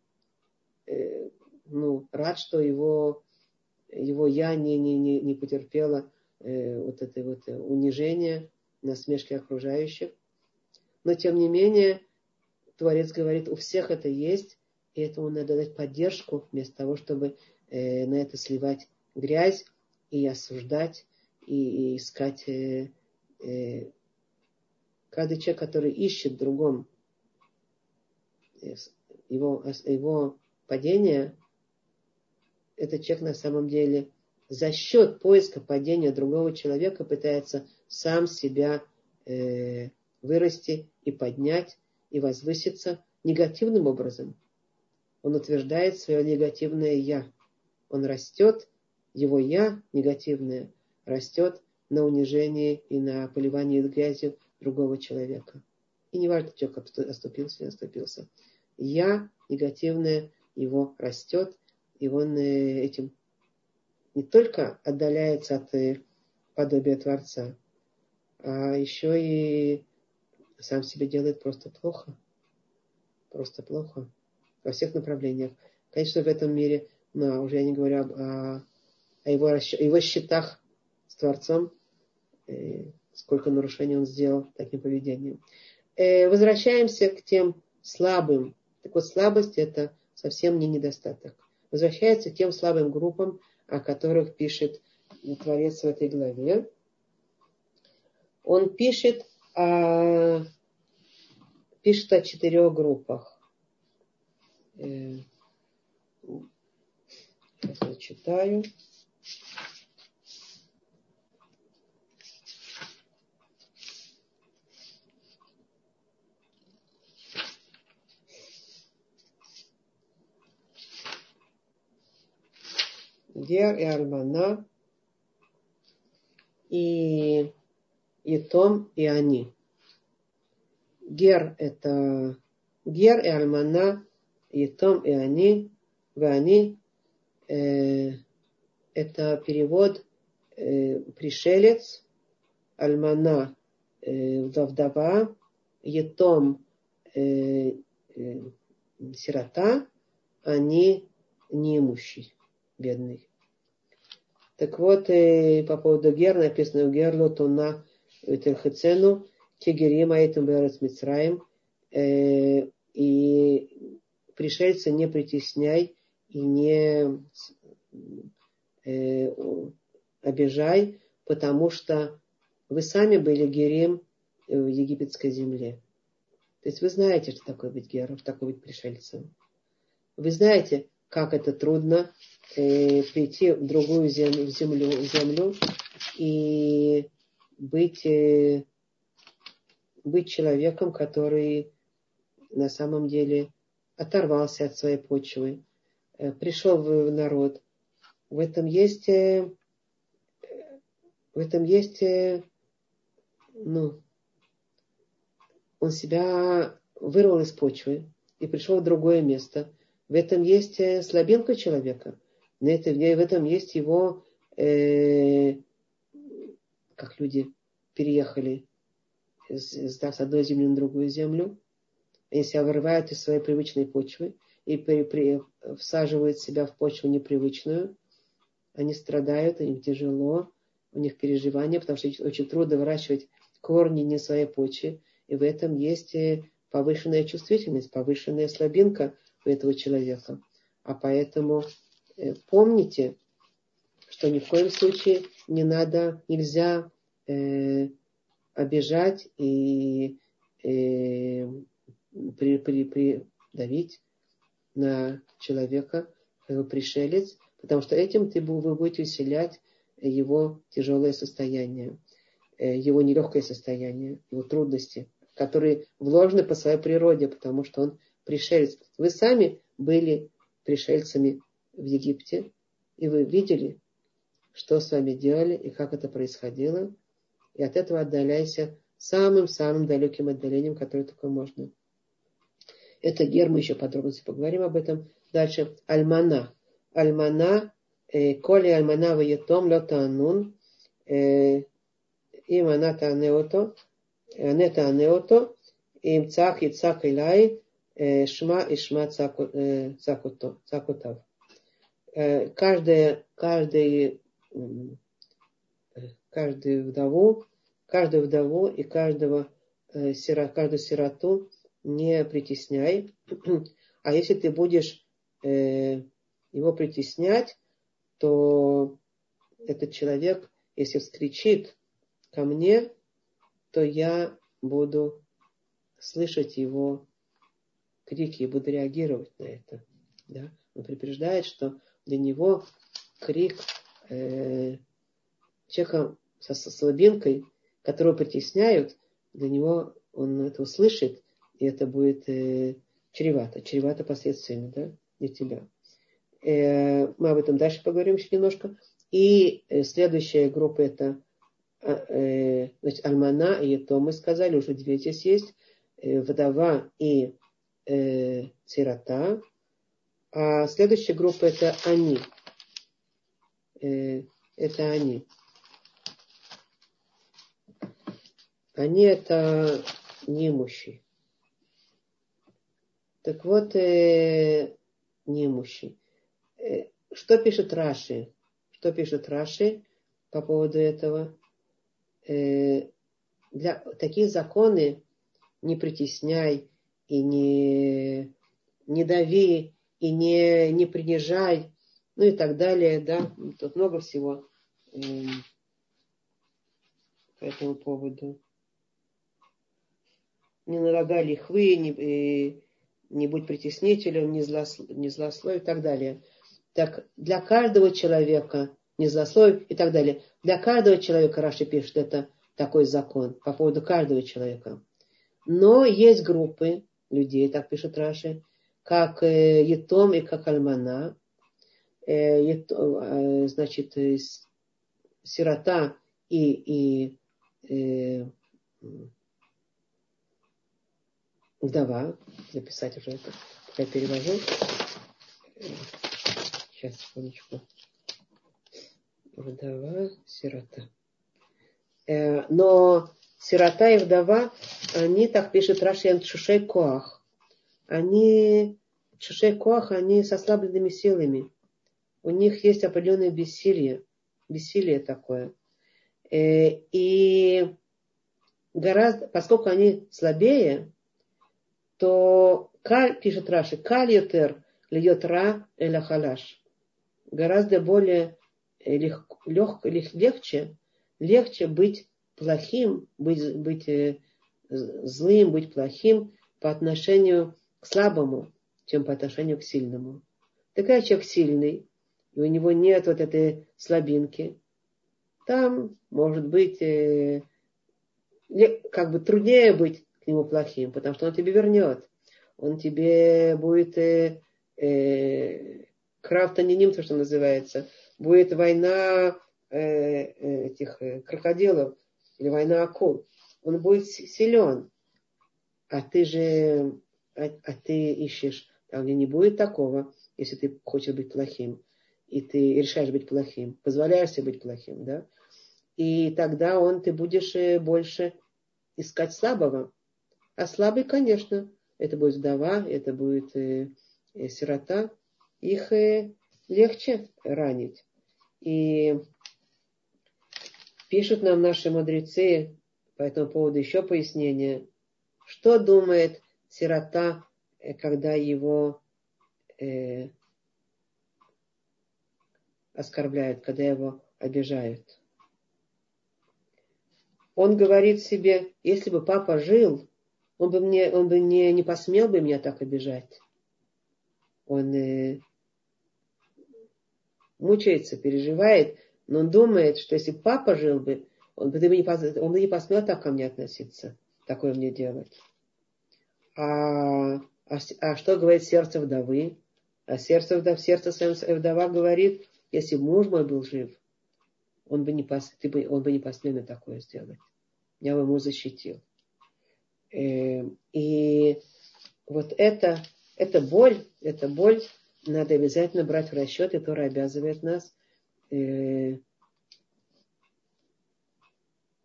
э, ну, рад, что его, его я не, не, не, не потерпела э, вот это вот унижение, насмешки окружающих. Но тем не менее, Творец говорит, у всех это есть, и этому надо дать поддержку, вместо того, чтобы э, на это сливать грязь и осуждать и, и искать э, э, каждый человек, который ищет в другом э, его, его падение, этот человек на самом деле за счет поиска падения другого человека пытается сам себя э, вырасти и поднять и возвыситься негативным образом. Он утверждает свое негативное я. Он растет, его я негативное растет на унижении и на поливании грязью другого человека. И не важно, человек оступился, не оступился. Я негативное его растет, и он э, этим не только отдаляется от э, подобия Творца, а еще и сам себе делает просто плохо. Просто плохо. Во всех направлениях. Конечно, в этом мире, но уже я не говорю о, о его, о его счетах с Творцом, э, сколько нарушений он сделал таким поведением. Э, возвращаемся к тем слабым. Так вот, слабость это совсем не недостаток. Возвращается к тем слабым группам, о которых пишет Творец в этой главе. Он пишет о, пишет о четырех группах. Э, сейчас я читаю. Гер и Альмана и и Том и они. Гер это Гер и Альмана, и Том и они, в они э, это перевод э, пришелец, Альмана э, вдова, Етом э, э, сирота, они неимущий, бедный. Так вот, э, по поводу Гер написано у Герлу Туна Хецену, Тегерима этим Берец Мицраем, э, и пришельца не притесняй и не э, обижай, потому что вы сами были герем в египетской земле. То есть вы знаете, что такое быть гером, такое быть пришельцем. Вы знаете, как это трудно э, прийти в другую землю, в землю, в землю и быть, э, быть человеком, который на самом деле оторвался от своей почвы, э, пришел в народ. В этом есть, э, в этом есть, ну, он себя вырвал из почвы и пришел в другое место, в этом есть э, слабинка человека. В этом есть его, э, как люди переехали с, с одной земли на другую землю, они себя вырывают из своей привычной почвы и при, при, всаживают себя в почву непривычную, они страдают, им тяжело, у них переживания, потому что очень трудно выращивать корни не своей почве. И в этом есть э, повышенная чувствительность, повышенная слабинка этого человека. А поэтому э, помните, что ни в коем случае не надо, нельзя э, обижать и э, при, при, при, давить на человека, его пришелец, потому что этим ты, вы будете усилять его тяжелое состояние, э, его нелегкое состояние, его трудности, которые вложены по своей природе, потому что он пришельцев. Вы сами были пришельцами в Египте, и вы видели, что с вами делали и как это происходило. И от этого отдаляйся самым-самым далеким отдалением, которое только можно. Это гер, мы еще подробности поговорим об этом. Дальше альмана. Альмана, э, коли альмана ваетом лотанун, э, им она танеото, анета э, анеото, им цах и цах илай, шма и шма цакотов. Каждая, каждый, каждую вдову, каждую вдову и каждого, каждую сироту не притесняй. А если ты будешь его притеснять, то этот человек, если вскричит ко мне, то я буду слышать его крики и буду реагировать на это. Да? Он предупреждает, что для него крик э, человека со, слабинкой, которого притесняют, для него он это услышит, и это будет э, чревато, чревато последствиями да, для тебя. Э, мы об этом дальше поговорим еще немножко. И э, следующая группа это а, э, значит, Альмана и то мы сказали, уже две здесь есть. Вдова и э, сирота. А следующая группа это они. Это они. Они это немощи. Так вот, э, немощи. Э, что пишет Раши? Что пишет Раши по поводу этого? Э, для такие законы не притесняй и не, не дави и не, не принижай, ну и так далее, да, тут много всего э, по этому поводу. Не налагай лихвы, не, не будь притеснителем, не, злослов, не злословь и так далее. Так для каждого человека, не злословие и так далее, для каждого человека Раши пишет это такой закон по поводу каждого человека. Но есть группы людей, так пишет Раши, как э, Етом и как Альмана. Э, э, значит, сирота и, и вдова. Записать уже это. Я перевожу. Сейчас, секундочку. Вдова, сирота. Э, но сирота и вдова, они, так пишет Раши, Шушей Коах. Они, Шушей Коах, они с ослабленными силами. У них есть определенное бессилие. Бессилие такое. Э, и гораздо, поскольку они слабее, то, пишет Раши, кальютер льет ра эля халаш гораздо более э, лег, лег, лег, легче, легче быть плохим, быть, быть э, злым, быть плохим по отношению к слабому, чем по отношению к сильному. Такая человек сильный, и у него нет вот этой слабинки, там может быть э, как бы труднее быть к нему плохим, потому что он тебе вернет. Он тебе будет э, э, крафтаниним, то, что называется, будет война э, э, этих крокодилов или война акул. Он будет силен. А ты же, а, а ты ищешь Там где не будет такого, если ты хочешь быть плохим, и ты решаешь быть плохим, позволяешь себе быть плохим, да, и тогда он, ты будешь э, больше искать слабого. А слабый, конечно, это будет вдова, это будет э, э, сирота, их э, легче ранить. И пишут нам наши мудрецы по этому поводу еще пояснение, что думает сирота, э, когда его э, оскорбляют, когда его обижают. Он говорит себе, если бы папа жил, он бы, мне, он бы не, не посмел бы меня так обижать. Он э, мучается, переживает, но он думает, что если папа жил бы, он бы, не, он бы не посмел так ко мне относиться, такое мне делать. А, а, а что говорит сердце вдовы? А сердце, вдов, сердце вдова говорит, если муж мой был жив, он бы не, пос, ты бы, он бы не посмел мне такое сделать. Я бы ему защитил. Э, и вот это, это боль, это боль надо обязательно брать в расчет, и Тора обязывает нас э,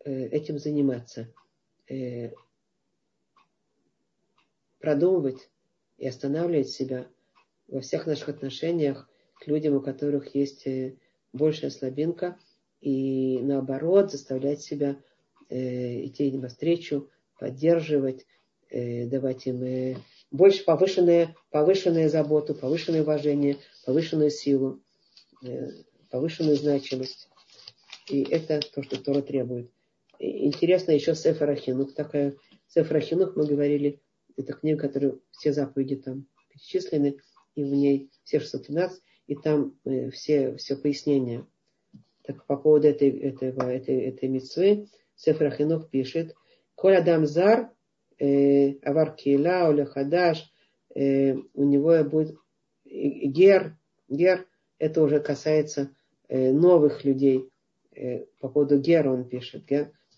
э, этим заниматься. Продумывать и останавливать себя во всех наших отношениях к людям, у которых есть большая слабинка, и наоборот заставлять себя идти им навстречу, поддерживать, э, давать им э, больше повышенную, повышенную заботу, повышенное уважение, повышенную силу, э, повышенную значимость. И это то, что Тора требует. И интересно еще Сефер Ахинух. Такая Сефер Ахинух, мы говорили, это книга, которая все заповеди там перечислены, и в ней все 613, и там все, все пояснения. Так по поводу этой, этого, этой, этой митцвы Сефер Ахинух пишет, Коль Адам Зар, э, Авар Кейла, Оля Хадаш, э, у него будет Гер, Гер, это уже касается э, новых людей. По поводу Гера он пишет.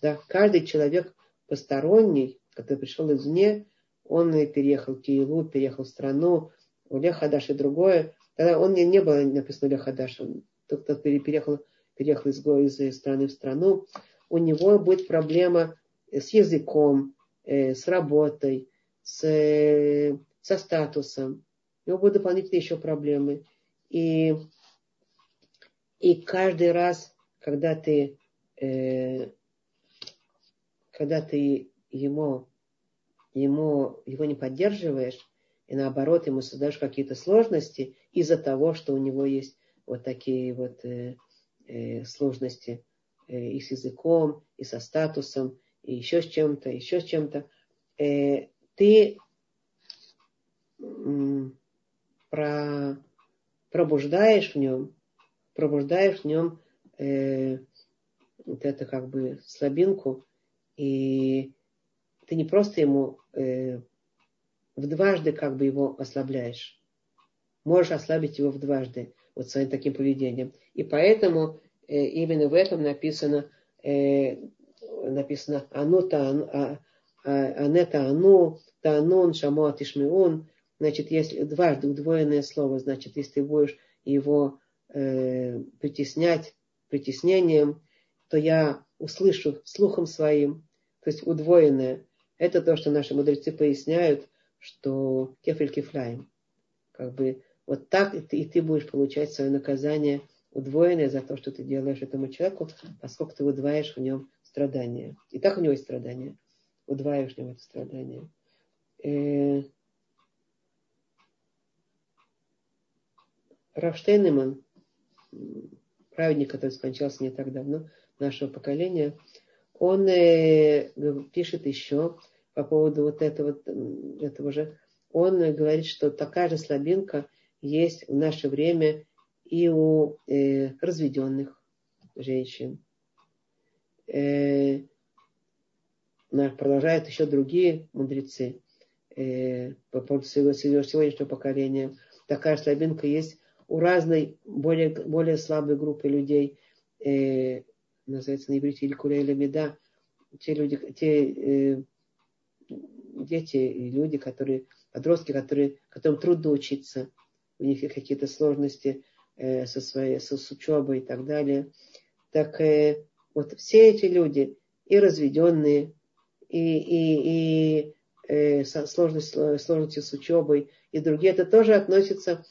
Да, каждый человек посторонний, который пришел извне, он переехал в Киеву, переехал в страну, Оля Хадаш и другое. Тогда он не, не было написано Оля Хадаш, он тот, кто переехал, переехал из, из страны в страну, у него будет проблема с языком, э, с работой, с, э, со статусом. У него будут дополнительные еще проблемы. И, и каждый раз, когда ты, э, когда ты ему, ему, его не поддерживаешь, и наоборот ему создаешь какие-то сложности из-за того, что у него есть вот такие вот э, э, сложности э, и с языком, и со статусом, и еще с чем-то, еще с чем-то, э, ты про, пробуждаешь в нем, пробуждаешь в нем э, вот это как бы слабинку, и ты не просто ему э, в дважды как бы его ослабляешь. Можешь ослабить его в дважды вот своим таким поведением. И поэтому э, именно в этом написано э, написано «Ану та анета ану, та анун, шамо атишмиун». Значит, если дважды удвоенное слово, значит, если ты будешь его э, притеснять притеснением, то я услышу слухом своим, то есть удвоенное. Это то, что наши мудрецы поясняют, что кефель кефляем. Как бы вот так и ты, и ты будешь получать свое наказание удвоенное за то, что ты делаешь этому человеку, поскольку ты удваиваешь в нем страдания. И так у него есть страдания. Удваиваешь в нем это страдание. Э, Рафштейнеман, праведник, который скончался не так давно, нашего поколения, он э, пишет еще по поводу вот этого, этого же, он говорит, что такая же слабинка есть в наше время и у э, разведенных женщин, э, продолжают еще другие мудрецы э, по поводу своего, сегодняшнего поколения. Такая слабинка есть у разной, более, более слабой группы людей, э, называется на иврите Илькуля или Меда, те люди, те э, дети и люди, которые подростки, которые, которым трудно учиться, у них какие-то сложности э, со своей, со, с учебой и так далее. Так э, вот все эти люди, и разведенные, и, и, и э, сложность, сложности с учебой, и другие, это тоже относится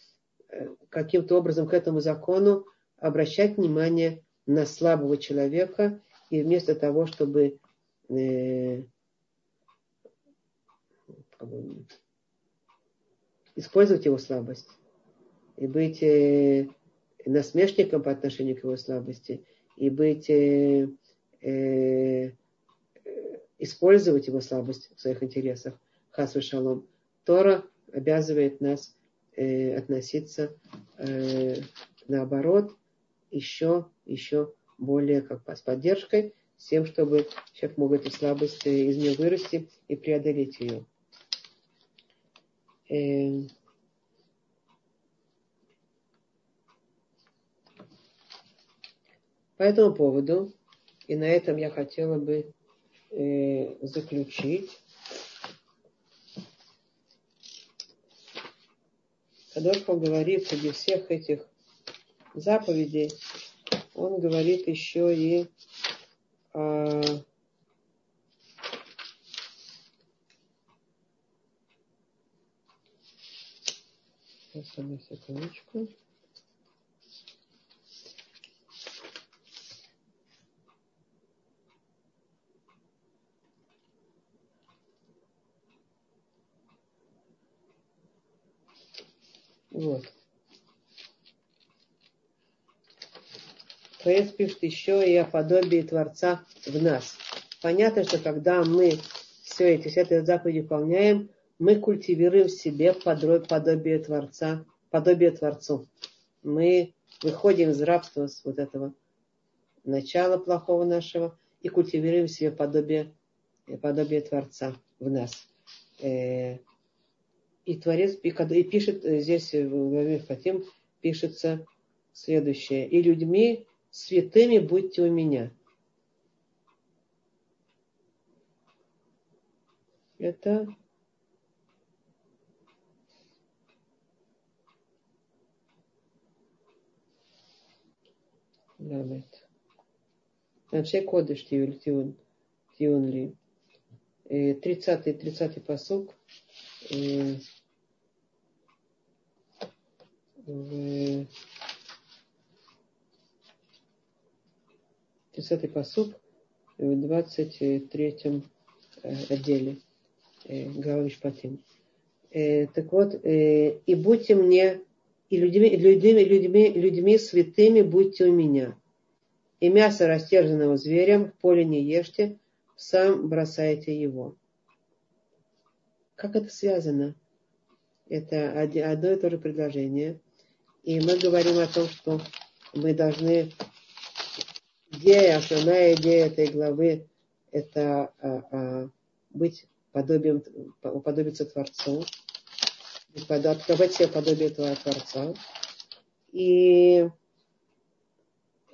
каким-то образом к этому закону, обращать внимание на слабого человека, и вместо того, чтобы э, использовать его слабость и быть э, насмешником по отношению к его слабости и быть э, э, использовать его слабость в своих интересах. Хасу шалом. Тора обязывает нас э, относиться э, наоборот еще, еще более как с поддержкой, с тем, чтобы человек мог эту слабость э, из нее вырасти и преодолеть ее. Э, по этому поводу, и на этом я хотела бы э, заключить, Кадошка говорит среди всех этих заповедей, он говорит еще и о Сейчас, одну секундочку. Вот. Пишет еще и о подобии Творца в нас. Понятно, что когда мы все эти, все эти заповеди выполняем, мы культивируем в себе подобие Творца, подобие Творцу. Мы выходим из рабства с вот этого начала плохого нашего и культивируем в себе подобие, подобие Творца в нас. Э, и Творец и пишет э, здесь в главе Фатим пишется следующее. И людьми святыми будьте у меня. Это Ламет. Вообще кодыш Тиун Ли. 30-й, 30-й посук. В 30-й посук в 23-м э, отделе э, главы Мишпатим. Э, так вот, и будьте мне и людьми, людьми, людьми, людьми святыми будьте у меня. И мясо растерженного зверем в поле не ешьте, сам бросайте его. Как это связано? Это одно и то же предложение. И мы говорим о том, что мы должны... Идея, основная идея этой главы – это а, а, быть подобием, уподобиться Творцу, открывать себе подобие этого Творца. И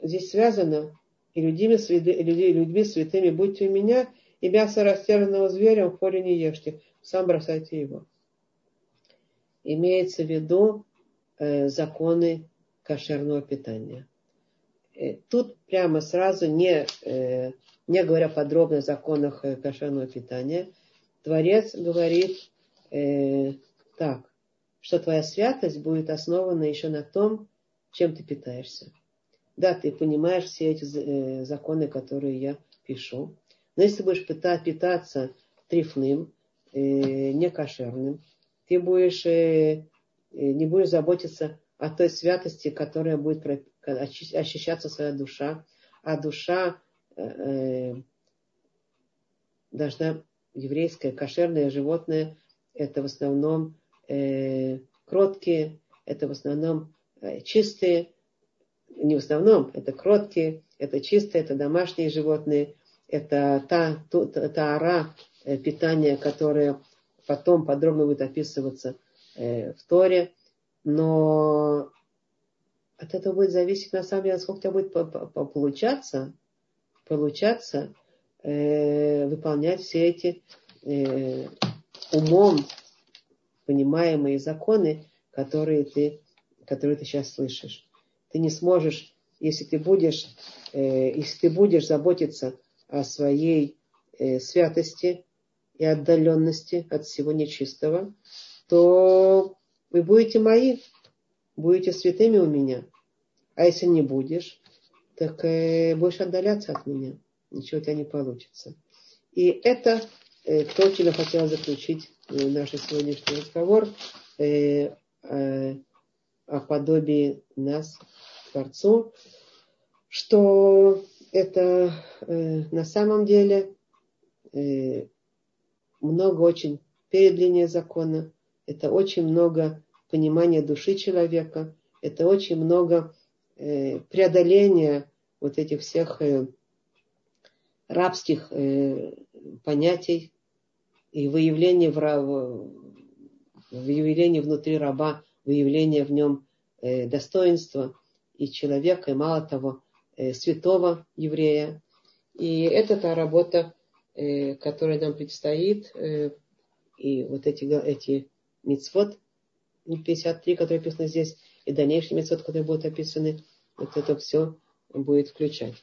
здесь связано, и людьми, людьми, людьми святыми будьте у меня, и мясо растерянного зверя в поле не ешьте, сам бросайте его. Имеется в виду э, законы кошерного питания. Э, тут прямо сразу, не, э, не говоря подробно о законах э, кошерного питания, Творец говорит э, так что твоя святость будет основана еще на том, чем ты питаешься. Да, ты понимаешь все эти э, законы, которые я пишу. Но если будешь питаться трифным, э, некошерным, ты будешь, э, не будешь заботиться о той святости, которая будет ощущаться своя душа. А душа должна, еврейское кошерное животное, это в основном э, кроткие, это в основном э, чистые, не в основном, это кроткие, это чистые, это домашние животные, это та, та, та ора э, питания, которая потом подробно будет описываться э, в Торе, но от этого будет зависеть на самом деле, насколько у тебя будет получаться, получаться э, выполнять все эти э, умом понимаемые законы, которые ты, которые ты сейчас слышишь. Ты не сможешь, если ты будешь, э, если ты будешь заботиться о своей э, святости и отдаленности от всего нечистого, то вы будете мои, будете святыми у меня. А если не будешь, так э, будешь отдаляться от меня. Ничего у тебя не получится. И это э, то, чем я хотела заключить э, наш сегодняшний разговор э, э, о подобии нас Творцу, что это э, на самом деле э, много очень перед линией закона, это очень много понимания души человека, это очень много э, преодоления вот этих всех э, рабских э, понятий и выявления, в, выявления внутри раба, выявления в нем э, достоинства и человека, и мало того, святого еврея. И это та работа, э, которая нам предстоит, э, и вот эти, эти мицвод, 53, которые описаны здесь, и дальнейшие мецод, которые будут описаны, вот это все будет включать.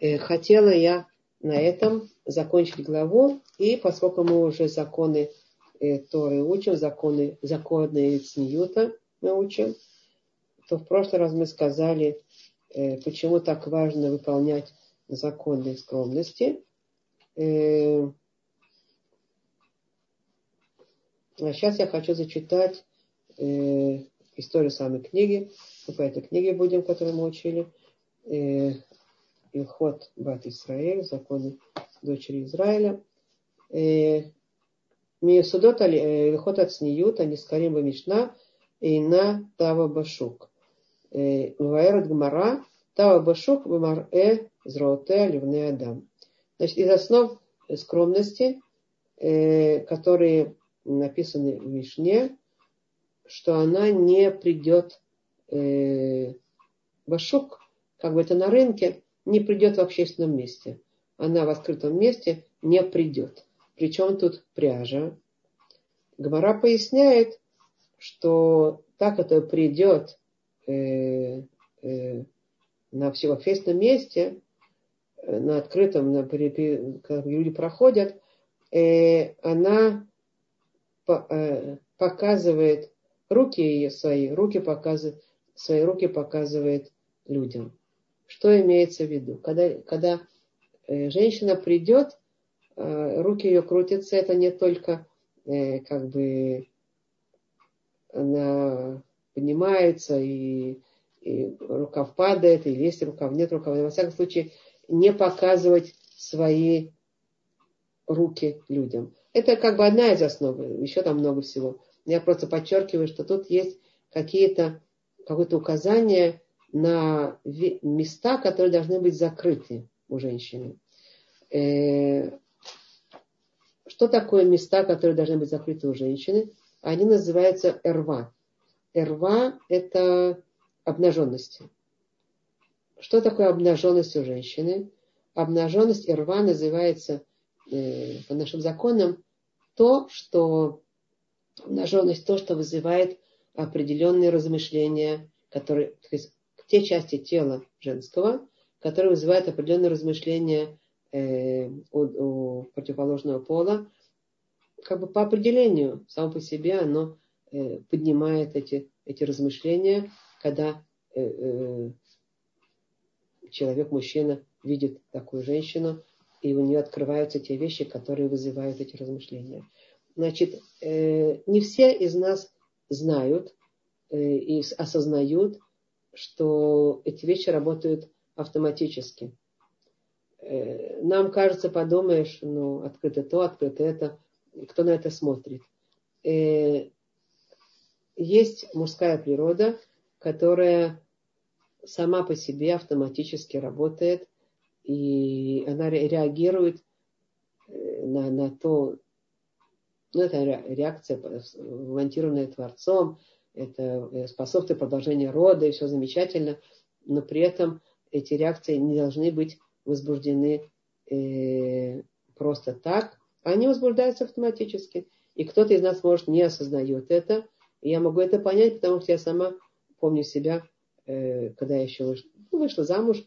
Э, хотела я на этом закончить главу, и поскольку мы уже законы э, Торы учим, законы, законы Цниюта мы учим, то в прошлый раз мы сказали, э, почему так важно выполнять законы скромности. А сейчас я хочу зачитать э, историю самой книги. Мы по этой книге будем, которую мы учили. Э, Бат Исраэль, законы дочери Израиля. Э, Миесудот э, Илхот Ацниют, Анискарим Бамишна, Эйна Тава Башук. Э, Ваэрат Гмара, Тава Башук, Бамар-э, Зроте, Ливне Адам. Значит, из основ скромности, э, которые написаны в Мишне, что она не придет э, башук, как бы это на рынке, не придет в общественном месте. Она в открытом месте не придет. Причем тут пряжа. Гмара поясняет, что так это придет э, э, на всем общественном месте, э, на открытом, на, когда люди проходят, э, она по, э, показывает руки свои, руки показывает, свои руки показывает людям. Что имеется в виду? Когда, когда э, женщина придет, э, руки ее крутятся, это не только э, как бы она поднимается и, и рукав падает, или есть рукав, нет рукава. Во всяком случае, не показывать свои руки людям. Это как бы одна из основ, еще там много всего. Я просто подчеркиваю, что тут есть какие-то, какое-то указание на места, которые должны быть закрыты у женщины. Э, что такое места, которые должны быть закрыты у женщины? Они называются эрва. Эрва – это обнаженности. Что такое обнаженность у женщины? Обнаженность эрва называется э, по нашим законам то, что обнаженность то, что вызывает определенные размышления, которые, то есть те части тела женского, которые вызывают определенные размышления э, у, у противоположного пола, как бы по определению, само по себе оно поднимает эти, эти размышления, когда э, э, человек, мужчина, видит такую женщину, и у нее открываются те вещи, которые вызывают эти размышления. Значит, э, не все из нас знают э, и осознают, что эти вещи работают автоматически. Э, нам кажется, подумаешь, ну, открыто то, открыто это, кто на это смотрит. Есть мужская природа, которая сама по себе автоматически работает, и она реагирует на, на то, ну, это реакция, монтированная Творцом, это э, способствует продолжению рода, и все замечательно, но при этом эти реакции не должны быть возбуждены э, просто так, они возбуждаются автоматически. И кто-то из нас, может, не осознает это. Я могу это понять, потому что я сама помню себя, э, когда я еще вышла, ну, вышла замуж,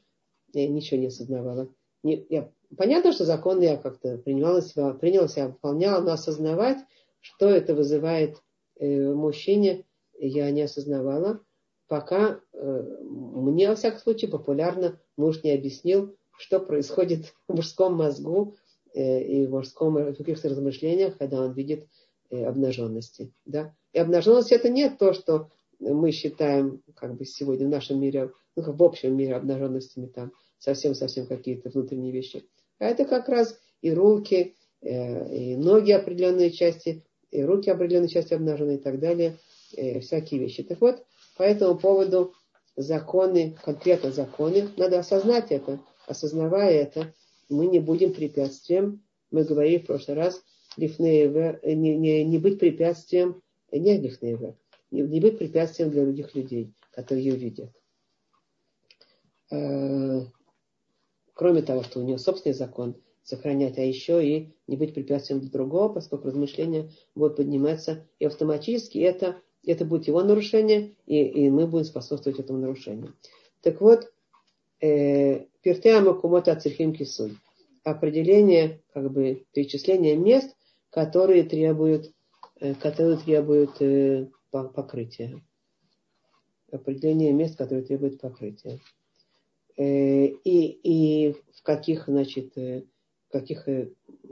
я ничего не осознавала. Не, я, понятно, что закон я как-то принимала себя, приняла себя, выполняла, но осознавать, что это вызывает э, мужчине, я не осознавала, пока э, мне, во всяком случае, популярно муж не объяснил, что происходит в мужском мозгу э, и в мужском в каких-то размышлениях, когда он видит э, обнаженности. Да? И обнаженность это не то, что мы считаем как бы сегодня в нашем мире, ну, в общем мире обнаженностями там совсем-совсем какие-то внутренние вещи. А это как раз и руки, э, и ноги определенные части, и руки определенные части обнажены и так далее, и всякие вещи. Так вот, по этому поводу законы, конкретно законы, надо осознать это. Осознавая это, мы не будем препятствием, мы говорили в прошлый раз, не, не, не быть препятствием, не лифнеева, не, не быть препятствием для других людей, которые ее видят. Э, кроме того, что у нее собственный закон сохранять, а еще и не быть препятствием для другого, поскольку размышления будут подниматься, и автоматически это, это будет его нарушение, и, и мы будем способствовать этому нарушению. Так вот, э, Пертеама кумота цирхим кисуй. Определение, как бы, перечисление мест, которые требуют, которые требуют э, покрытия. Определение мест, которые требуют покрытия. Э, и, и в каких, значит, в каких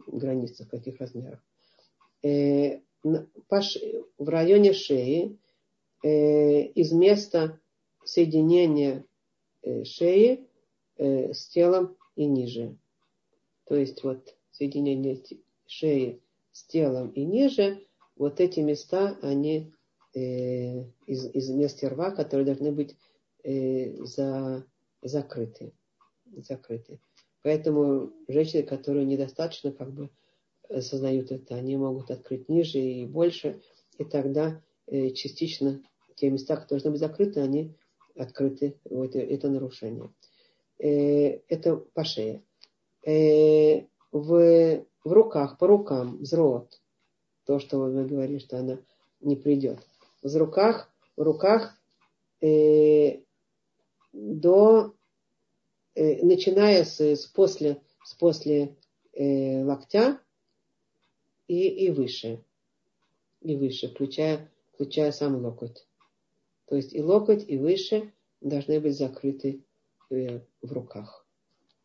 границах, в каких размерах. В районе шеи из места соединения шеи с телом и ниже. То есть вот соединение шеи с телом и ниже, вот эти места, они э, из, из мест рва, которые должны быть э, за, закрыты. закрыты. Поэтому женщины, которые недостаточно как бы осознают это, они могут открыть ниже и больше, и тогда э, частично те места, которые должны быть закрыты, они открыты. Вот это нарушение. Э, это по шее. Э, в в руках, по рукам, взрот. То, что мы говорили, что она не придет. В руках, в руках э, до, э, начиная с, с после, с после э, локтя и, и выше. И выше, включая, включая сам локоть. То есть и локоть, и выше должны быть закрыты э, в руках,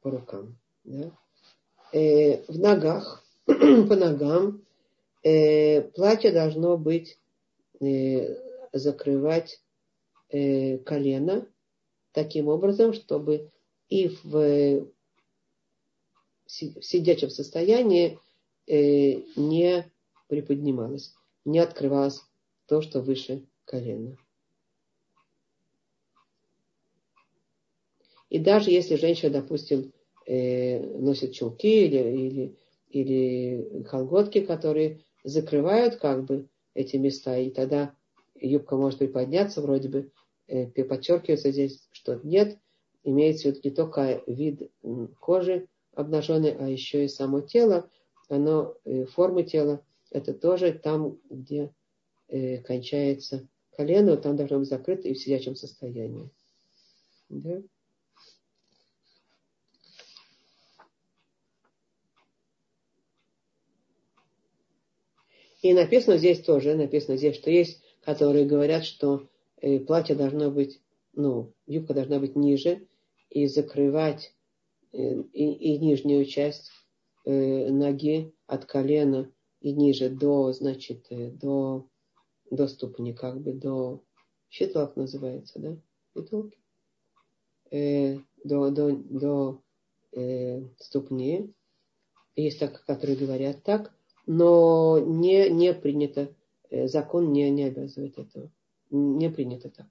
по рукам. Да? э, в ногах, по ногам, э, платье должно быть, э, закрывать э, колено таким образом, чтобы и в, в сидячем состоянии э, не приподнималось, не открывалось то, что выше колена. И даже если женщина, допустим, э, носят чулки или, или, или колготки, которые закрывают как бы эти места, и тогда юбка может приподняться, вроде бы э, подчеркивается здесь, что нет, имеется в виду не только вид кожи обнаженной, а еще и само тело, оно, э, формы тела, это тоже там, где э, кончается колено, там должно быть закрыто и в сидячем состоянии. Да? И написано здесь тоже, написано здесь, что есть, которые говорят, что э, платье должно быть, ну, юбка должна быть ниже и закрывать э, и, и нижнюю часть э, ноги от колена и ниже до, значит, до, до ступни, как бы до щиток называется, да? Щитолки. Э, до, до, до э, ступни. Есть так, которые говорят так но не, не принято, э, закон не, не обязывает этого. Не принято так.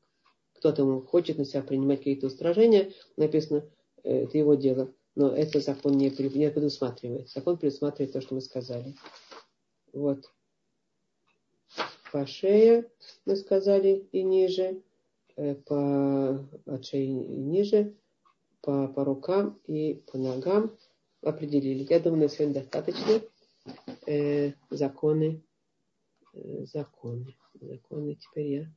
Кто-то хочет на себя принимать какие-то устражения, написано, э, это его дело, но это закон не, не предусматривает. Закон предусматривает то, что мы сказали. Вот. По шее мы сказали и ниже, э, по, от шеи ниже, по, по рукам и по ногам определили. Я думаю, на сегодня достаточно э, законы э, законы. Законы теперь я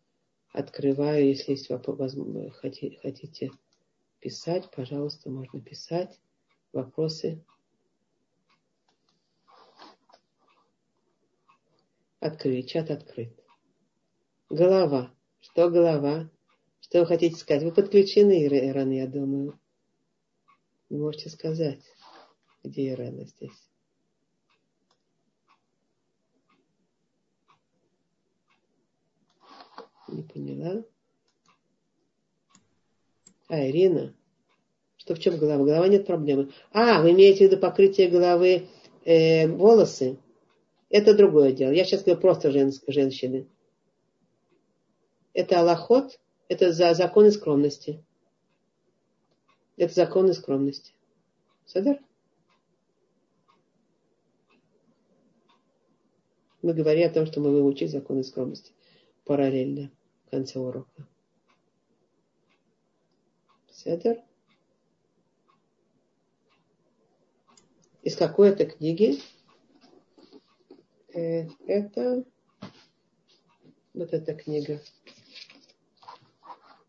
открываю, если есть вопрос, хотите писать, пожалуйста, можно писать. Вопросы. Открыть, чат открыт. Голова. Что голова? Что вы хотите сказать? Вы подключены, Иран, я думаю. Вы можете сказать, где Ирана здесь. Не поняла. А, Ирина. Что в чем голова? Голова нет проблемы. А, вы имеете в виду покрытие головы э, волосы? Это другое дело. Я сейчас говорю просто женск, женщины. Это аллахот, это за законы скромности. Это законы скромности. Садер? Мы говорим о том, что мы учить законы скромности параллельно конце урока. Седер? Из какой это книги? Э, это вот эта книга.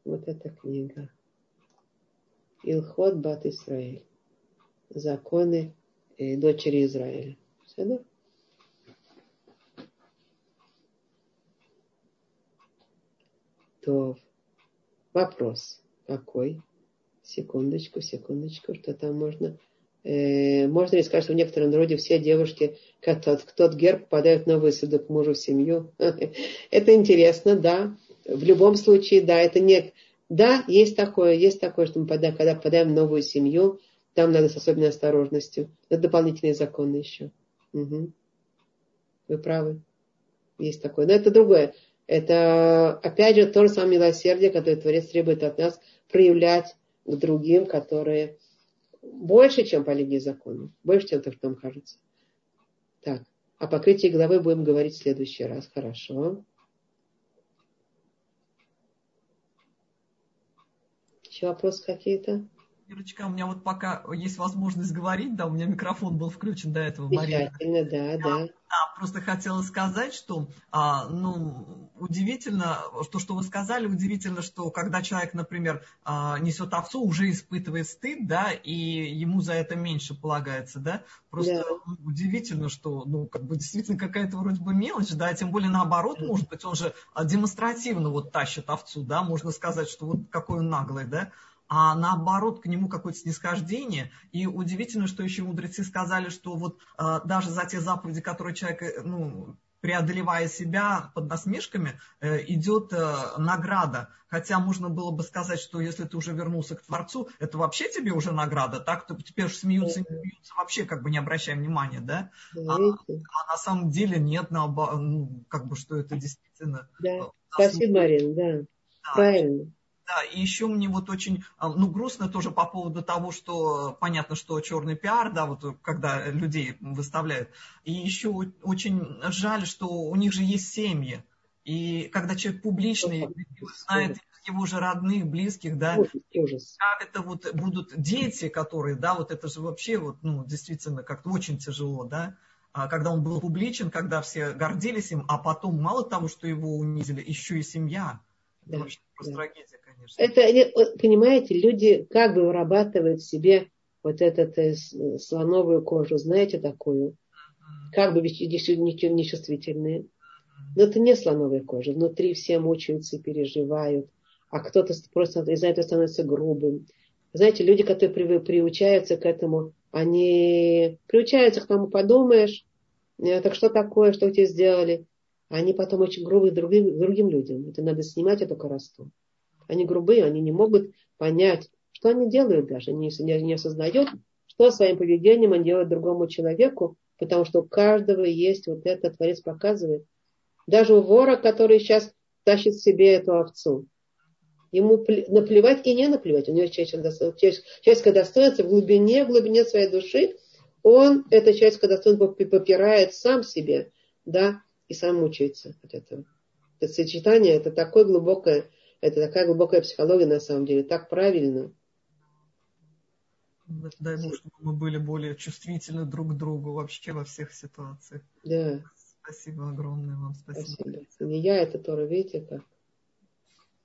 Вот эта книга. Илхот Бат Исраиль. Законы э, дочери Израиля. Седер? То вопрос какой? Секундочку, секундочку, что там можно... Э, можно ли сказать, что в некотором роде все девушки, как тот, герб, попадают в новый садок мужу в семью? Это интересно, да. В любом случае, да, это не... Да, есть такое, есть такое, что мы подаем, когда попадаем в новую семью, там надо с особенной осторожностью. Это дополнительные законы еще. Угу. Вы правы. Есть такое. Но это другое. Это, опять же, то же самое милосердие, которое Творец требует от нас проявлять к другим, которые больше, чем по лиге законов, больше, чем то, что нам кажется. Так, о покрытии головы будем говорить в следующий раз. Хорошо. Еще вопросы какие-то? Ирочка, у меня вот пока есть возможность говорить, да, у меня микрофон был включен до этого. Замечательно, да, да. да. Просто хотела сказать, что, а, ну, удивительно, что, что вы сказали, удивительно, что когда человек, например, а, несет овцу, уже испытывает стыд, да, и ему за это меньше полагается, да. Просто да. удивительно, что, ну, как бы действительно какая-то вроде бы мелочь, да, тем более наоборот, да. может быть, он же демонстративно вот тащит овцу, да, можно сказать, что вот какой он наглый, да а наоборот к нему какое-то снисхождение. И удивительно, что еще мудрецы сказали, что вот э, даже за те заповеди, которые человек, э, ну, преодолевая себя под насмешками, э, идет э, награда. Хотя можно было бы сказать, что если ты уже вернулся к Творцу, это вообще тебе уже награда, так? То теперь смеются и не смеются, вообще как бы не обращая внимания, да? А, а на самом деле нет, на, ну, как бы, что это действительно... Да. Э, Спасибо, Марин, да. да. Правильно. Да, и еще мне вот очень, а, ну, грустно тоже по поводу того, что понятно, что черный пиар, да, вот когда людей выставляют. И еще очень жаль, что у них же есть семьи. И когда человек публичный, знает его же родных, близких, да, ужас. как это вот будут дети, которые, да, вот это же вообще вот, ну, действительно как-то очень тяжело, да, а когда он был публичен, когда все гордились им, а потом мало того, что его унизили, еще и семья. Это да, вообще просто да. трагедия конечно. Это, понимаете, люди как бы вырабатывают в себе вот эту э, слоновую кожу, знаете такую, как бы нечувствительные. Но это не слоновая кожа. Внутри все мучаются и переживают. А кто-то просто из за этого становится грубым. Знаете, люди, которые приучаются к этому, они приучаются к тому, подумаешь, «Э, так что такое, что тебе сделали. Они потом очень грубые другим, другим людям. Это надо снимать эту коросту. Они грубые, они не могут понять, что они делают даже. Они не осознают, что своим поведением они делают другому человеку, потому что у каждого есть вот это, Творец показывает. Даже у вора, который сейчас тащит себе эту овцу, ему наплевать и не наплевать. У него человеческое достоинство в глубине, в глубине своей души, он это человеческое достоинство попирает сам себе, да, и сам мучается от этого. Это сочетание, это такое глубокое это такая глубокая психология на самом деле, так правильно. Дай Бог, чтобы мы были более чувствительны друг к другу вообще во всех ситуациях. Да. Спасибо огромное вам. Спасибо. спасибо. Не я, это Тора, видите как?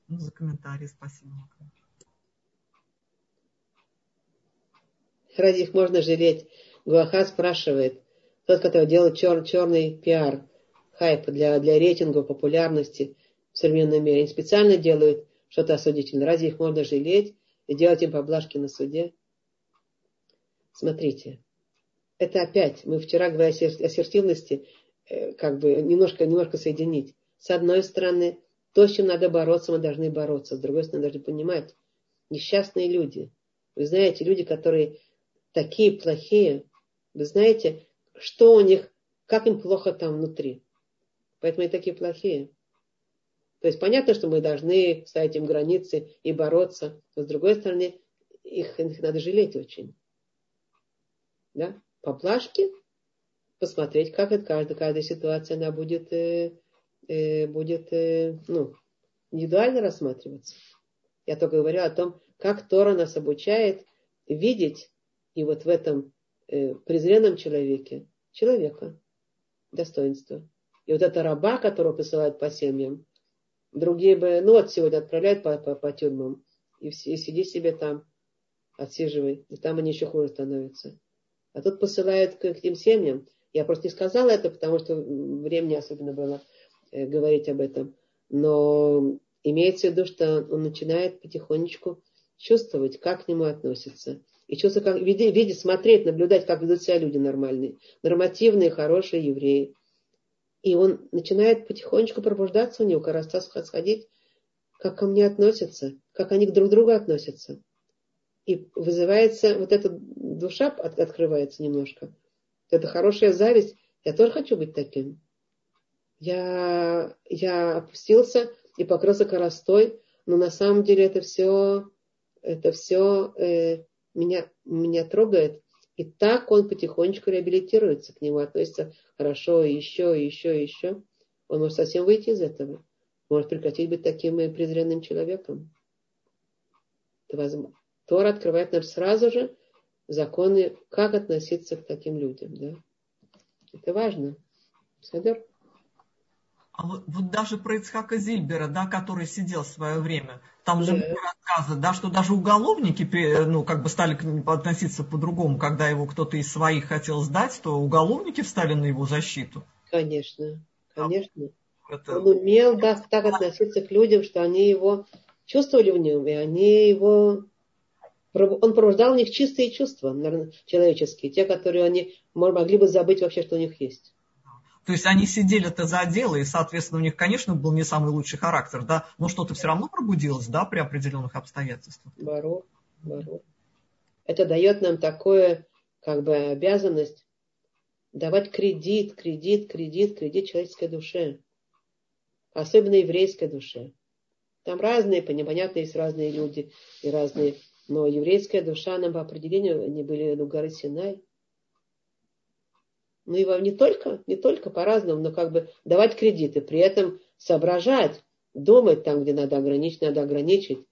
Ну, за комментарий спасибо. Ради их можно жалеть. Гуаха спрашивает, тот, который делает чер, черный пиар, хайп для, для рейтинга, популярности в современном мире, они специально делают что-то осудительное. Разве их можно жалеть и делать им поблажки на суде? Смотрите, это опять, мы вчера говорили о ассертивности, э, как бы немножко, немножко соединить. С одной стороны, то, с чем надо бороться, мы должны бороться. С другой стороны, должны понимать, несчастные люди. Вы знаете, люди, которые такие плохие, вы знаете, что у них, как им плохо там внутри. Поэтому они такие плохие. То есть понятно, что мы должны ставить им границы и бороться, но с другой стороны, их, их надо жалеть очень. Да? Поплашки, посмотреть, как это каждая, каждая ситуация она будет, э, э, будет э, ну, индивидуально рассматриваться. Я только говорю о том, как Тора нас обучает видеть и вот в этом э, презренном человеке человека, достоинство. И вот эта раба, которую посылают по семьям, другие бы, ну вот сегодня отправляют по, по, по тюрьмам, и, и сиди себе там, отсиживай, и там они еще хуже становятся. А тут посылают к, к тем семьям. Я просто не сказала это, потому что времени особенно было э, говорить об этом. Но имеется в виду, что он начинает потихонечку чувствовать, как к нему относятся. И чувствовать, как, видеть, видеть, смотреть, наблюдать, как ведут себя люди нормальные, нормативные, хорошие евреи. И он начинает потихонечку пробуждаться у него, кажется, сходить, как ко мне относятся, как они друг к другу относятся. И вызывается, вот эта душа от, открывается немножко. Это хорошая зависть. Я тоже хочу быть таким. Я, я опустился и покрылся коростой, но на самом деле это все, это все э, меня, меня трогает. И так он потихонечку реабилитируется, к нему относится хорошо, еще, еще, еще. Он может совсем выйти из этого. Может прекратить быть таким презренным человеком. Это возможно. Тор открывает нам сразу же законы, как относиться к таким людям. Да? Это важно. Садер? А вот, вот даже про Ицхака Зильбера, да, который сидел в свое время, там же да. рассказы, да, что даже уголовники ну, как бы стали к нему относиться по-другому, когда его кто-то из своих хотел сдать, то уголовники встали на его защиту. Конечно, конечно. Это... Он умел да, так относиться к людям, что они его чувствовали в нем, и они его он пробуждал в них чистые чувства наверное, человеческие, те, которые они могли бы забыть вообще, что у них есть. То есть они сидели-то за дело, и, соответственно, у них, конечно, был не самый лучший характер, да, но что-то все равно пробудилось, да, при определенных обстоятельствах. Бару, бару. Это дает нам такое, как бы, обязанность давать кредит, кредит, кредит, кредит человеческой душе. Особенно еврейской душе. Там разные, понятно, есть разные люди и разные но еврейская душа, нам по определению, они были на горы Синай. Ну и вам не только, не только по-разному, но как бы давать кредиты, при этом соображать, думать там, где надо ограничить, надо ограничить.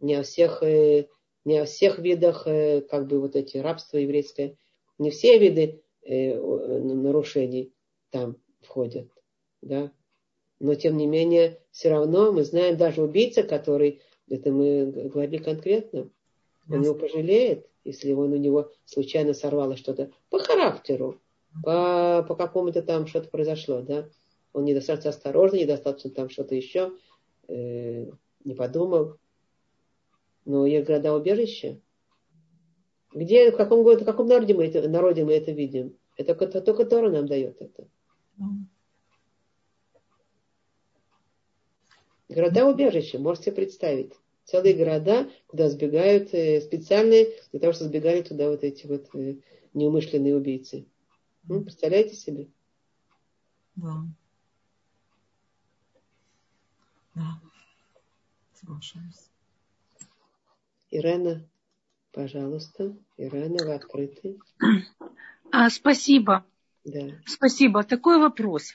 Не о всех, э, не о всех видах, э, как бы вот эти рабства еврейское, не все виды э, нарушений там входят, да. Но тем не менее, все равно мы знаем даже убийца, который, это мы говорили конкретно, он его пожалеет, если он у него случайно сорвало что-то по характеру, по, по какому-то там что-то произошло, да. Он недостаточно осторожный, недостаточно там что-то еще, э, не подумал. Но есть города убежища. Где, в каком городе, в каком народе мы это, народе мы это видим? Это только, только Тора нам дает это. Города убежища, можете представить целые города, куда сбегают э, специальные, для того, чтобы сбегали туда вот эти вот э, неумышленные убийцы. Ну, представляете себе? Да. Да. Соглашаюсь. Ирена, пожалуйста. Ирена, вы открыты. А, спасибо. Да. Спасибо. Такой вопрос.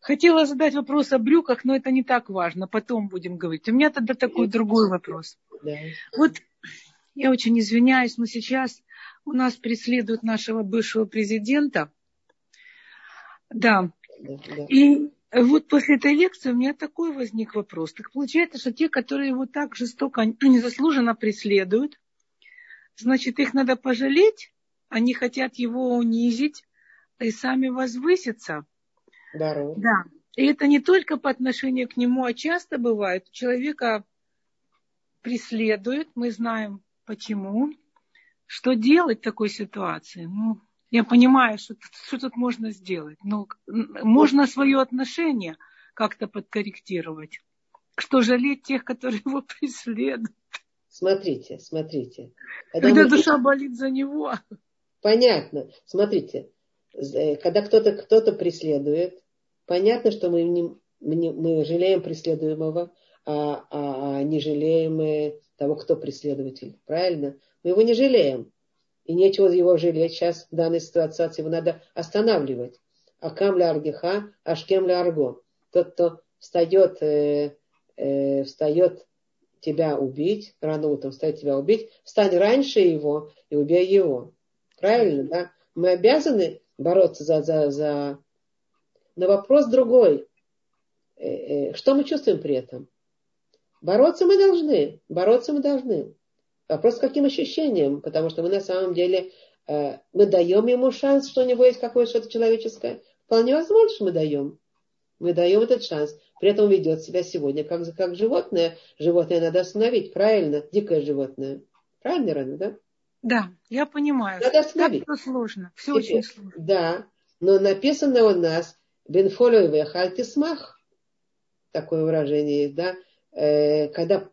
Хотела задать вопрос о брюках, но это не так важно. Потом будем говорить. У меня тогда такой другой вопрос. Да. Вот я очень извиняюсь, но сейчас у нас преследуют нашего бывшего президента. Да, да, да. И вот после этой лекции у меня такой возник вопрос. Так получается, что те, которые его так жестоко, незаслуженно преследуют, значит, их надо пожалеть, они хотят его унизить и сами возвыситься. Да. Да. И это не только по отношению к нему, а часто бывает. Человека преследуют, мы знаем почему. Что делать в такой ситуации? Ну, я понимаю, что, что тут можно сделать. Но можно свое отношение как-то подкорректировать. Что жалеть тех, которые его преследуют. Смотрите, смотрите. Когда, когда мы... душа болит за него. Понятно. Смотрите, э, когда кто-то кто преследует, понятно, что мы, не, не, мы жалеем преследуемого, а, а, а не жалеем э, того, кто преследователь. Правильно? Мы его не жалеем. И нечего его жалеть сейчас в данной ситуации, его надо останавливать. Акам ля аргиха, ашкем ля арго. Тот, кто встает, э, э, встает тебя убить, рано утром встает тебя убить, встань раньше его и убей его. Правильно, да? Мы обязаны бороться за... за, за... Но вопрос другой. Э, э, что мы чувствуем при этом? Бороться мы должны. Бороться мы должны. Вопрос, с каким ощущением? Потому что мы на самом деле, э, мы даем ему шанс, что у него есть какое-то что-то человеческое. Вполне возможно, что мы даем. Мы даем этот шанс. При этом ведет себя сегодня как, как животное. Животное надо остановить, правильно? Дикое животное. Правильно, Рана, да? Да, я понимаю. Надо остановить. Так сложно. Все Теперь, очень сложно. Да, но написано у нас Бенфолю Вехальтисмах. Такое выражение есть, да? Э, когда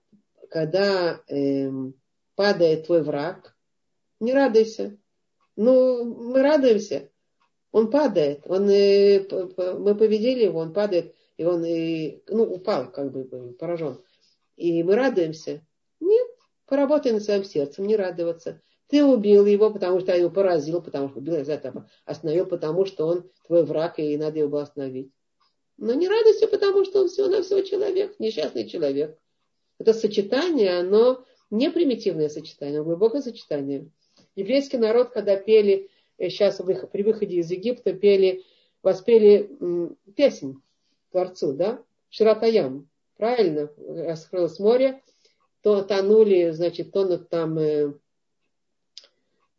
когда э, падает твой враг, не радуйся. Ну, мы радуемся. Он падает. Он, э, мы победили его, он падает, и он и, ну, упал, как бы поражен. И мы радуемся. Нет, поработай над своим сердцем, не радоваться. Ты убил его, потому что его поразил, потому что убил этого, остановил, потому что он твой враг, и надо его остановить. Но не радуйся, потому что он всего на всего человек, несчастный человек. Это сочетание, оно не примитивное сочетание, а глубокое сочетание. Еврейский народ, когда пели, сейчас э, при выходе из Египта пели, воспели песнь Творцу, да? Ширатаям, правильно? Раскрылось море, то тонули, значит, тонут там э,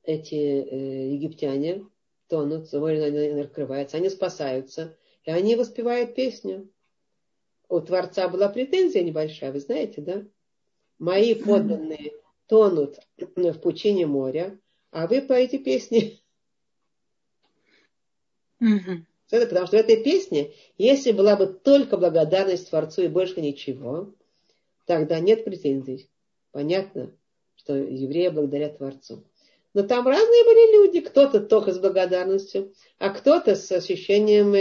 эти э, египтяне, тонут, море накрывается, они спасаются, и они воспевают песню. У Творца была претензия небольшая, вы знаете, да? Мои подданные тонут в пучине моря, а вы поете песни. Mm-hmm. Это потому что в этой песне, если была бы только благодарность Творцу и больше ничего, тогда нет претензий. Понятно, что евреи благодарят Творцу. Но там разные были люди. Кто-то только с благодарностью, а кто-то с ощущением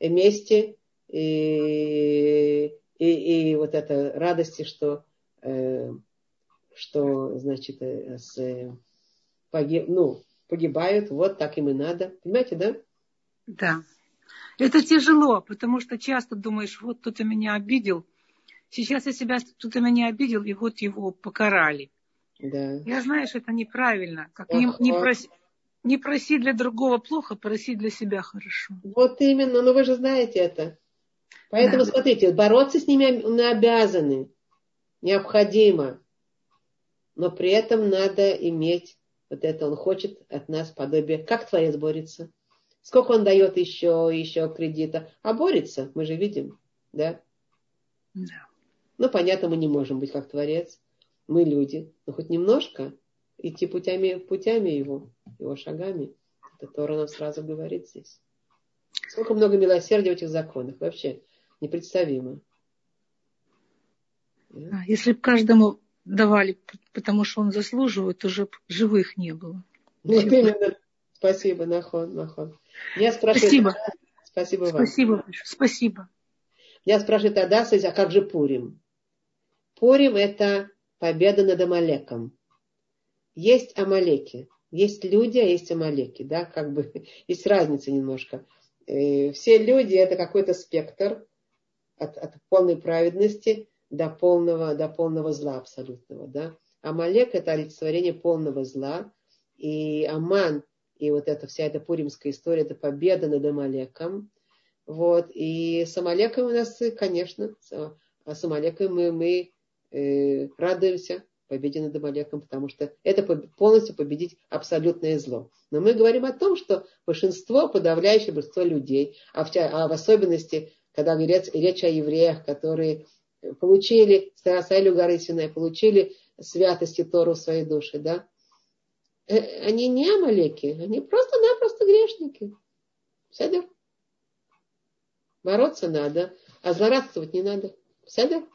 мести и, и, и вот этой радости, что что, значит, э, с, погиб, ну, погибают, вот так им и надо. Понимаете, да? Да. Это тяжело, потому что часто думаешь, вот кто-то меня обидел, сейчас я себя, кто-то меня обидел, и вот его покарали. Да. Я знаю, что это неправильно. Как не, не, проси, не проси для другого плохо, проси для себя хорошо. Вот именно, но вы же знаете это. Поэтому да. смотрите, бороться с ними мы обязаны необходимо. Но при этом надо иметь вот это. Он хочет от нас подобие. Как Творец борется? Сколько он дает еще, еще кредита? А борется, мы же видим, да? Да. Ну, понятно, мы не можем быть как Творец. Мы люди. Но хоть немножко идти путями, путями его, его шагами. Это Тора нам сразу говорит здесь. Сколько много милосердия в этих законах. Вообще непредставимо. Если бы каждому давали, потому что он заслуживает, уже живых не было. Вот Все именно. Спасибо, Нахон, Нахон. Я спрашиваю, Спасибо. Спасибо вам. Спасибо. Спасибо. Я спрашиваю Адаса, а как же Пурим? Пурим – это победа над Амалеком. Есть Амалеки, есть люди, а есть Амалеки, да, как бы есть разница немножко. Э, все люди – это какой-то спектр от, от полной праведности до полного, до полного зла абсолютного. Да? Амалек это олицетворение полного зла. И Аман, и вот эта вся эта пуримская история, это победа над Амалеком. Вот. И с Амалеком у нас, конечно, а с Амалеком мы, мы э, радуемся победе над Амалеком, потому что это полностью победить абсолютное зло. Но мы говорим о том, что большинство, подавляющее большинство людей, а в, а в особенности, когда речь, речь о евреях, которые получили Сарасайлю горы Синай, получили святости Тору в своей душе, да, э, они не амалеки, они просто-напросто грешники. Седер. Бороться надо, а злорадствовать не надо. Седер.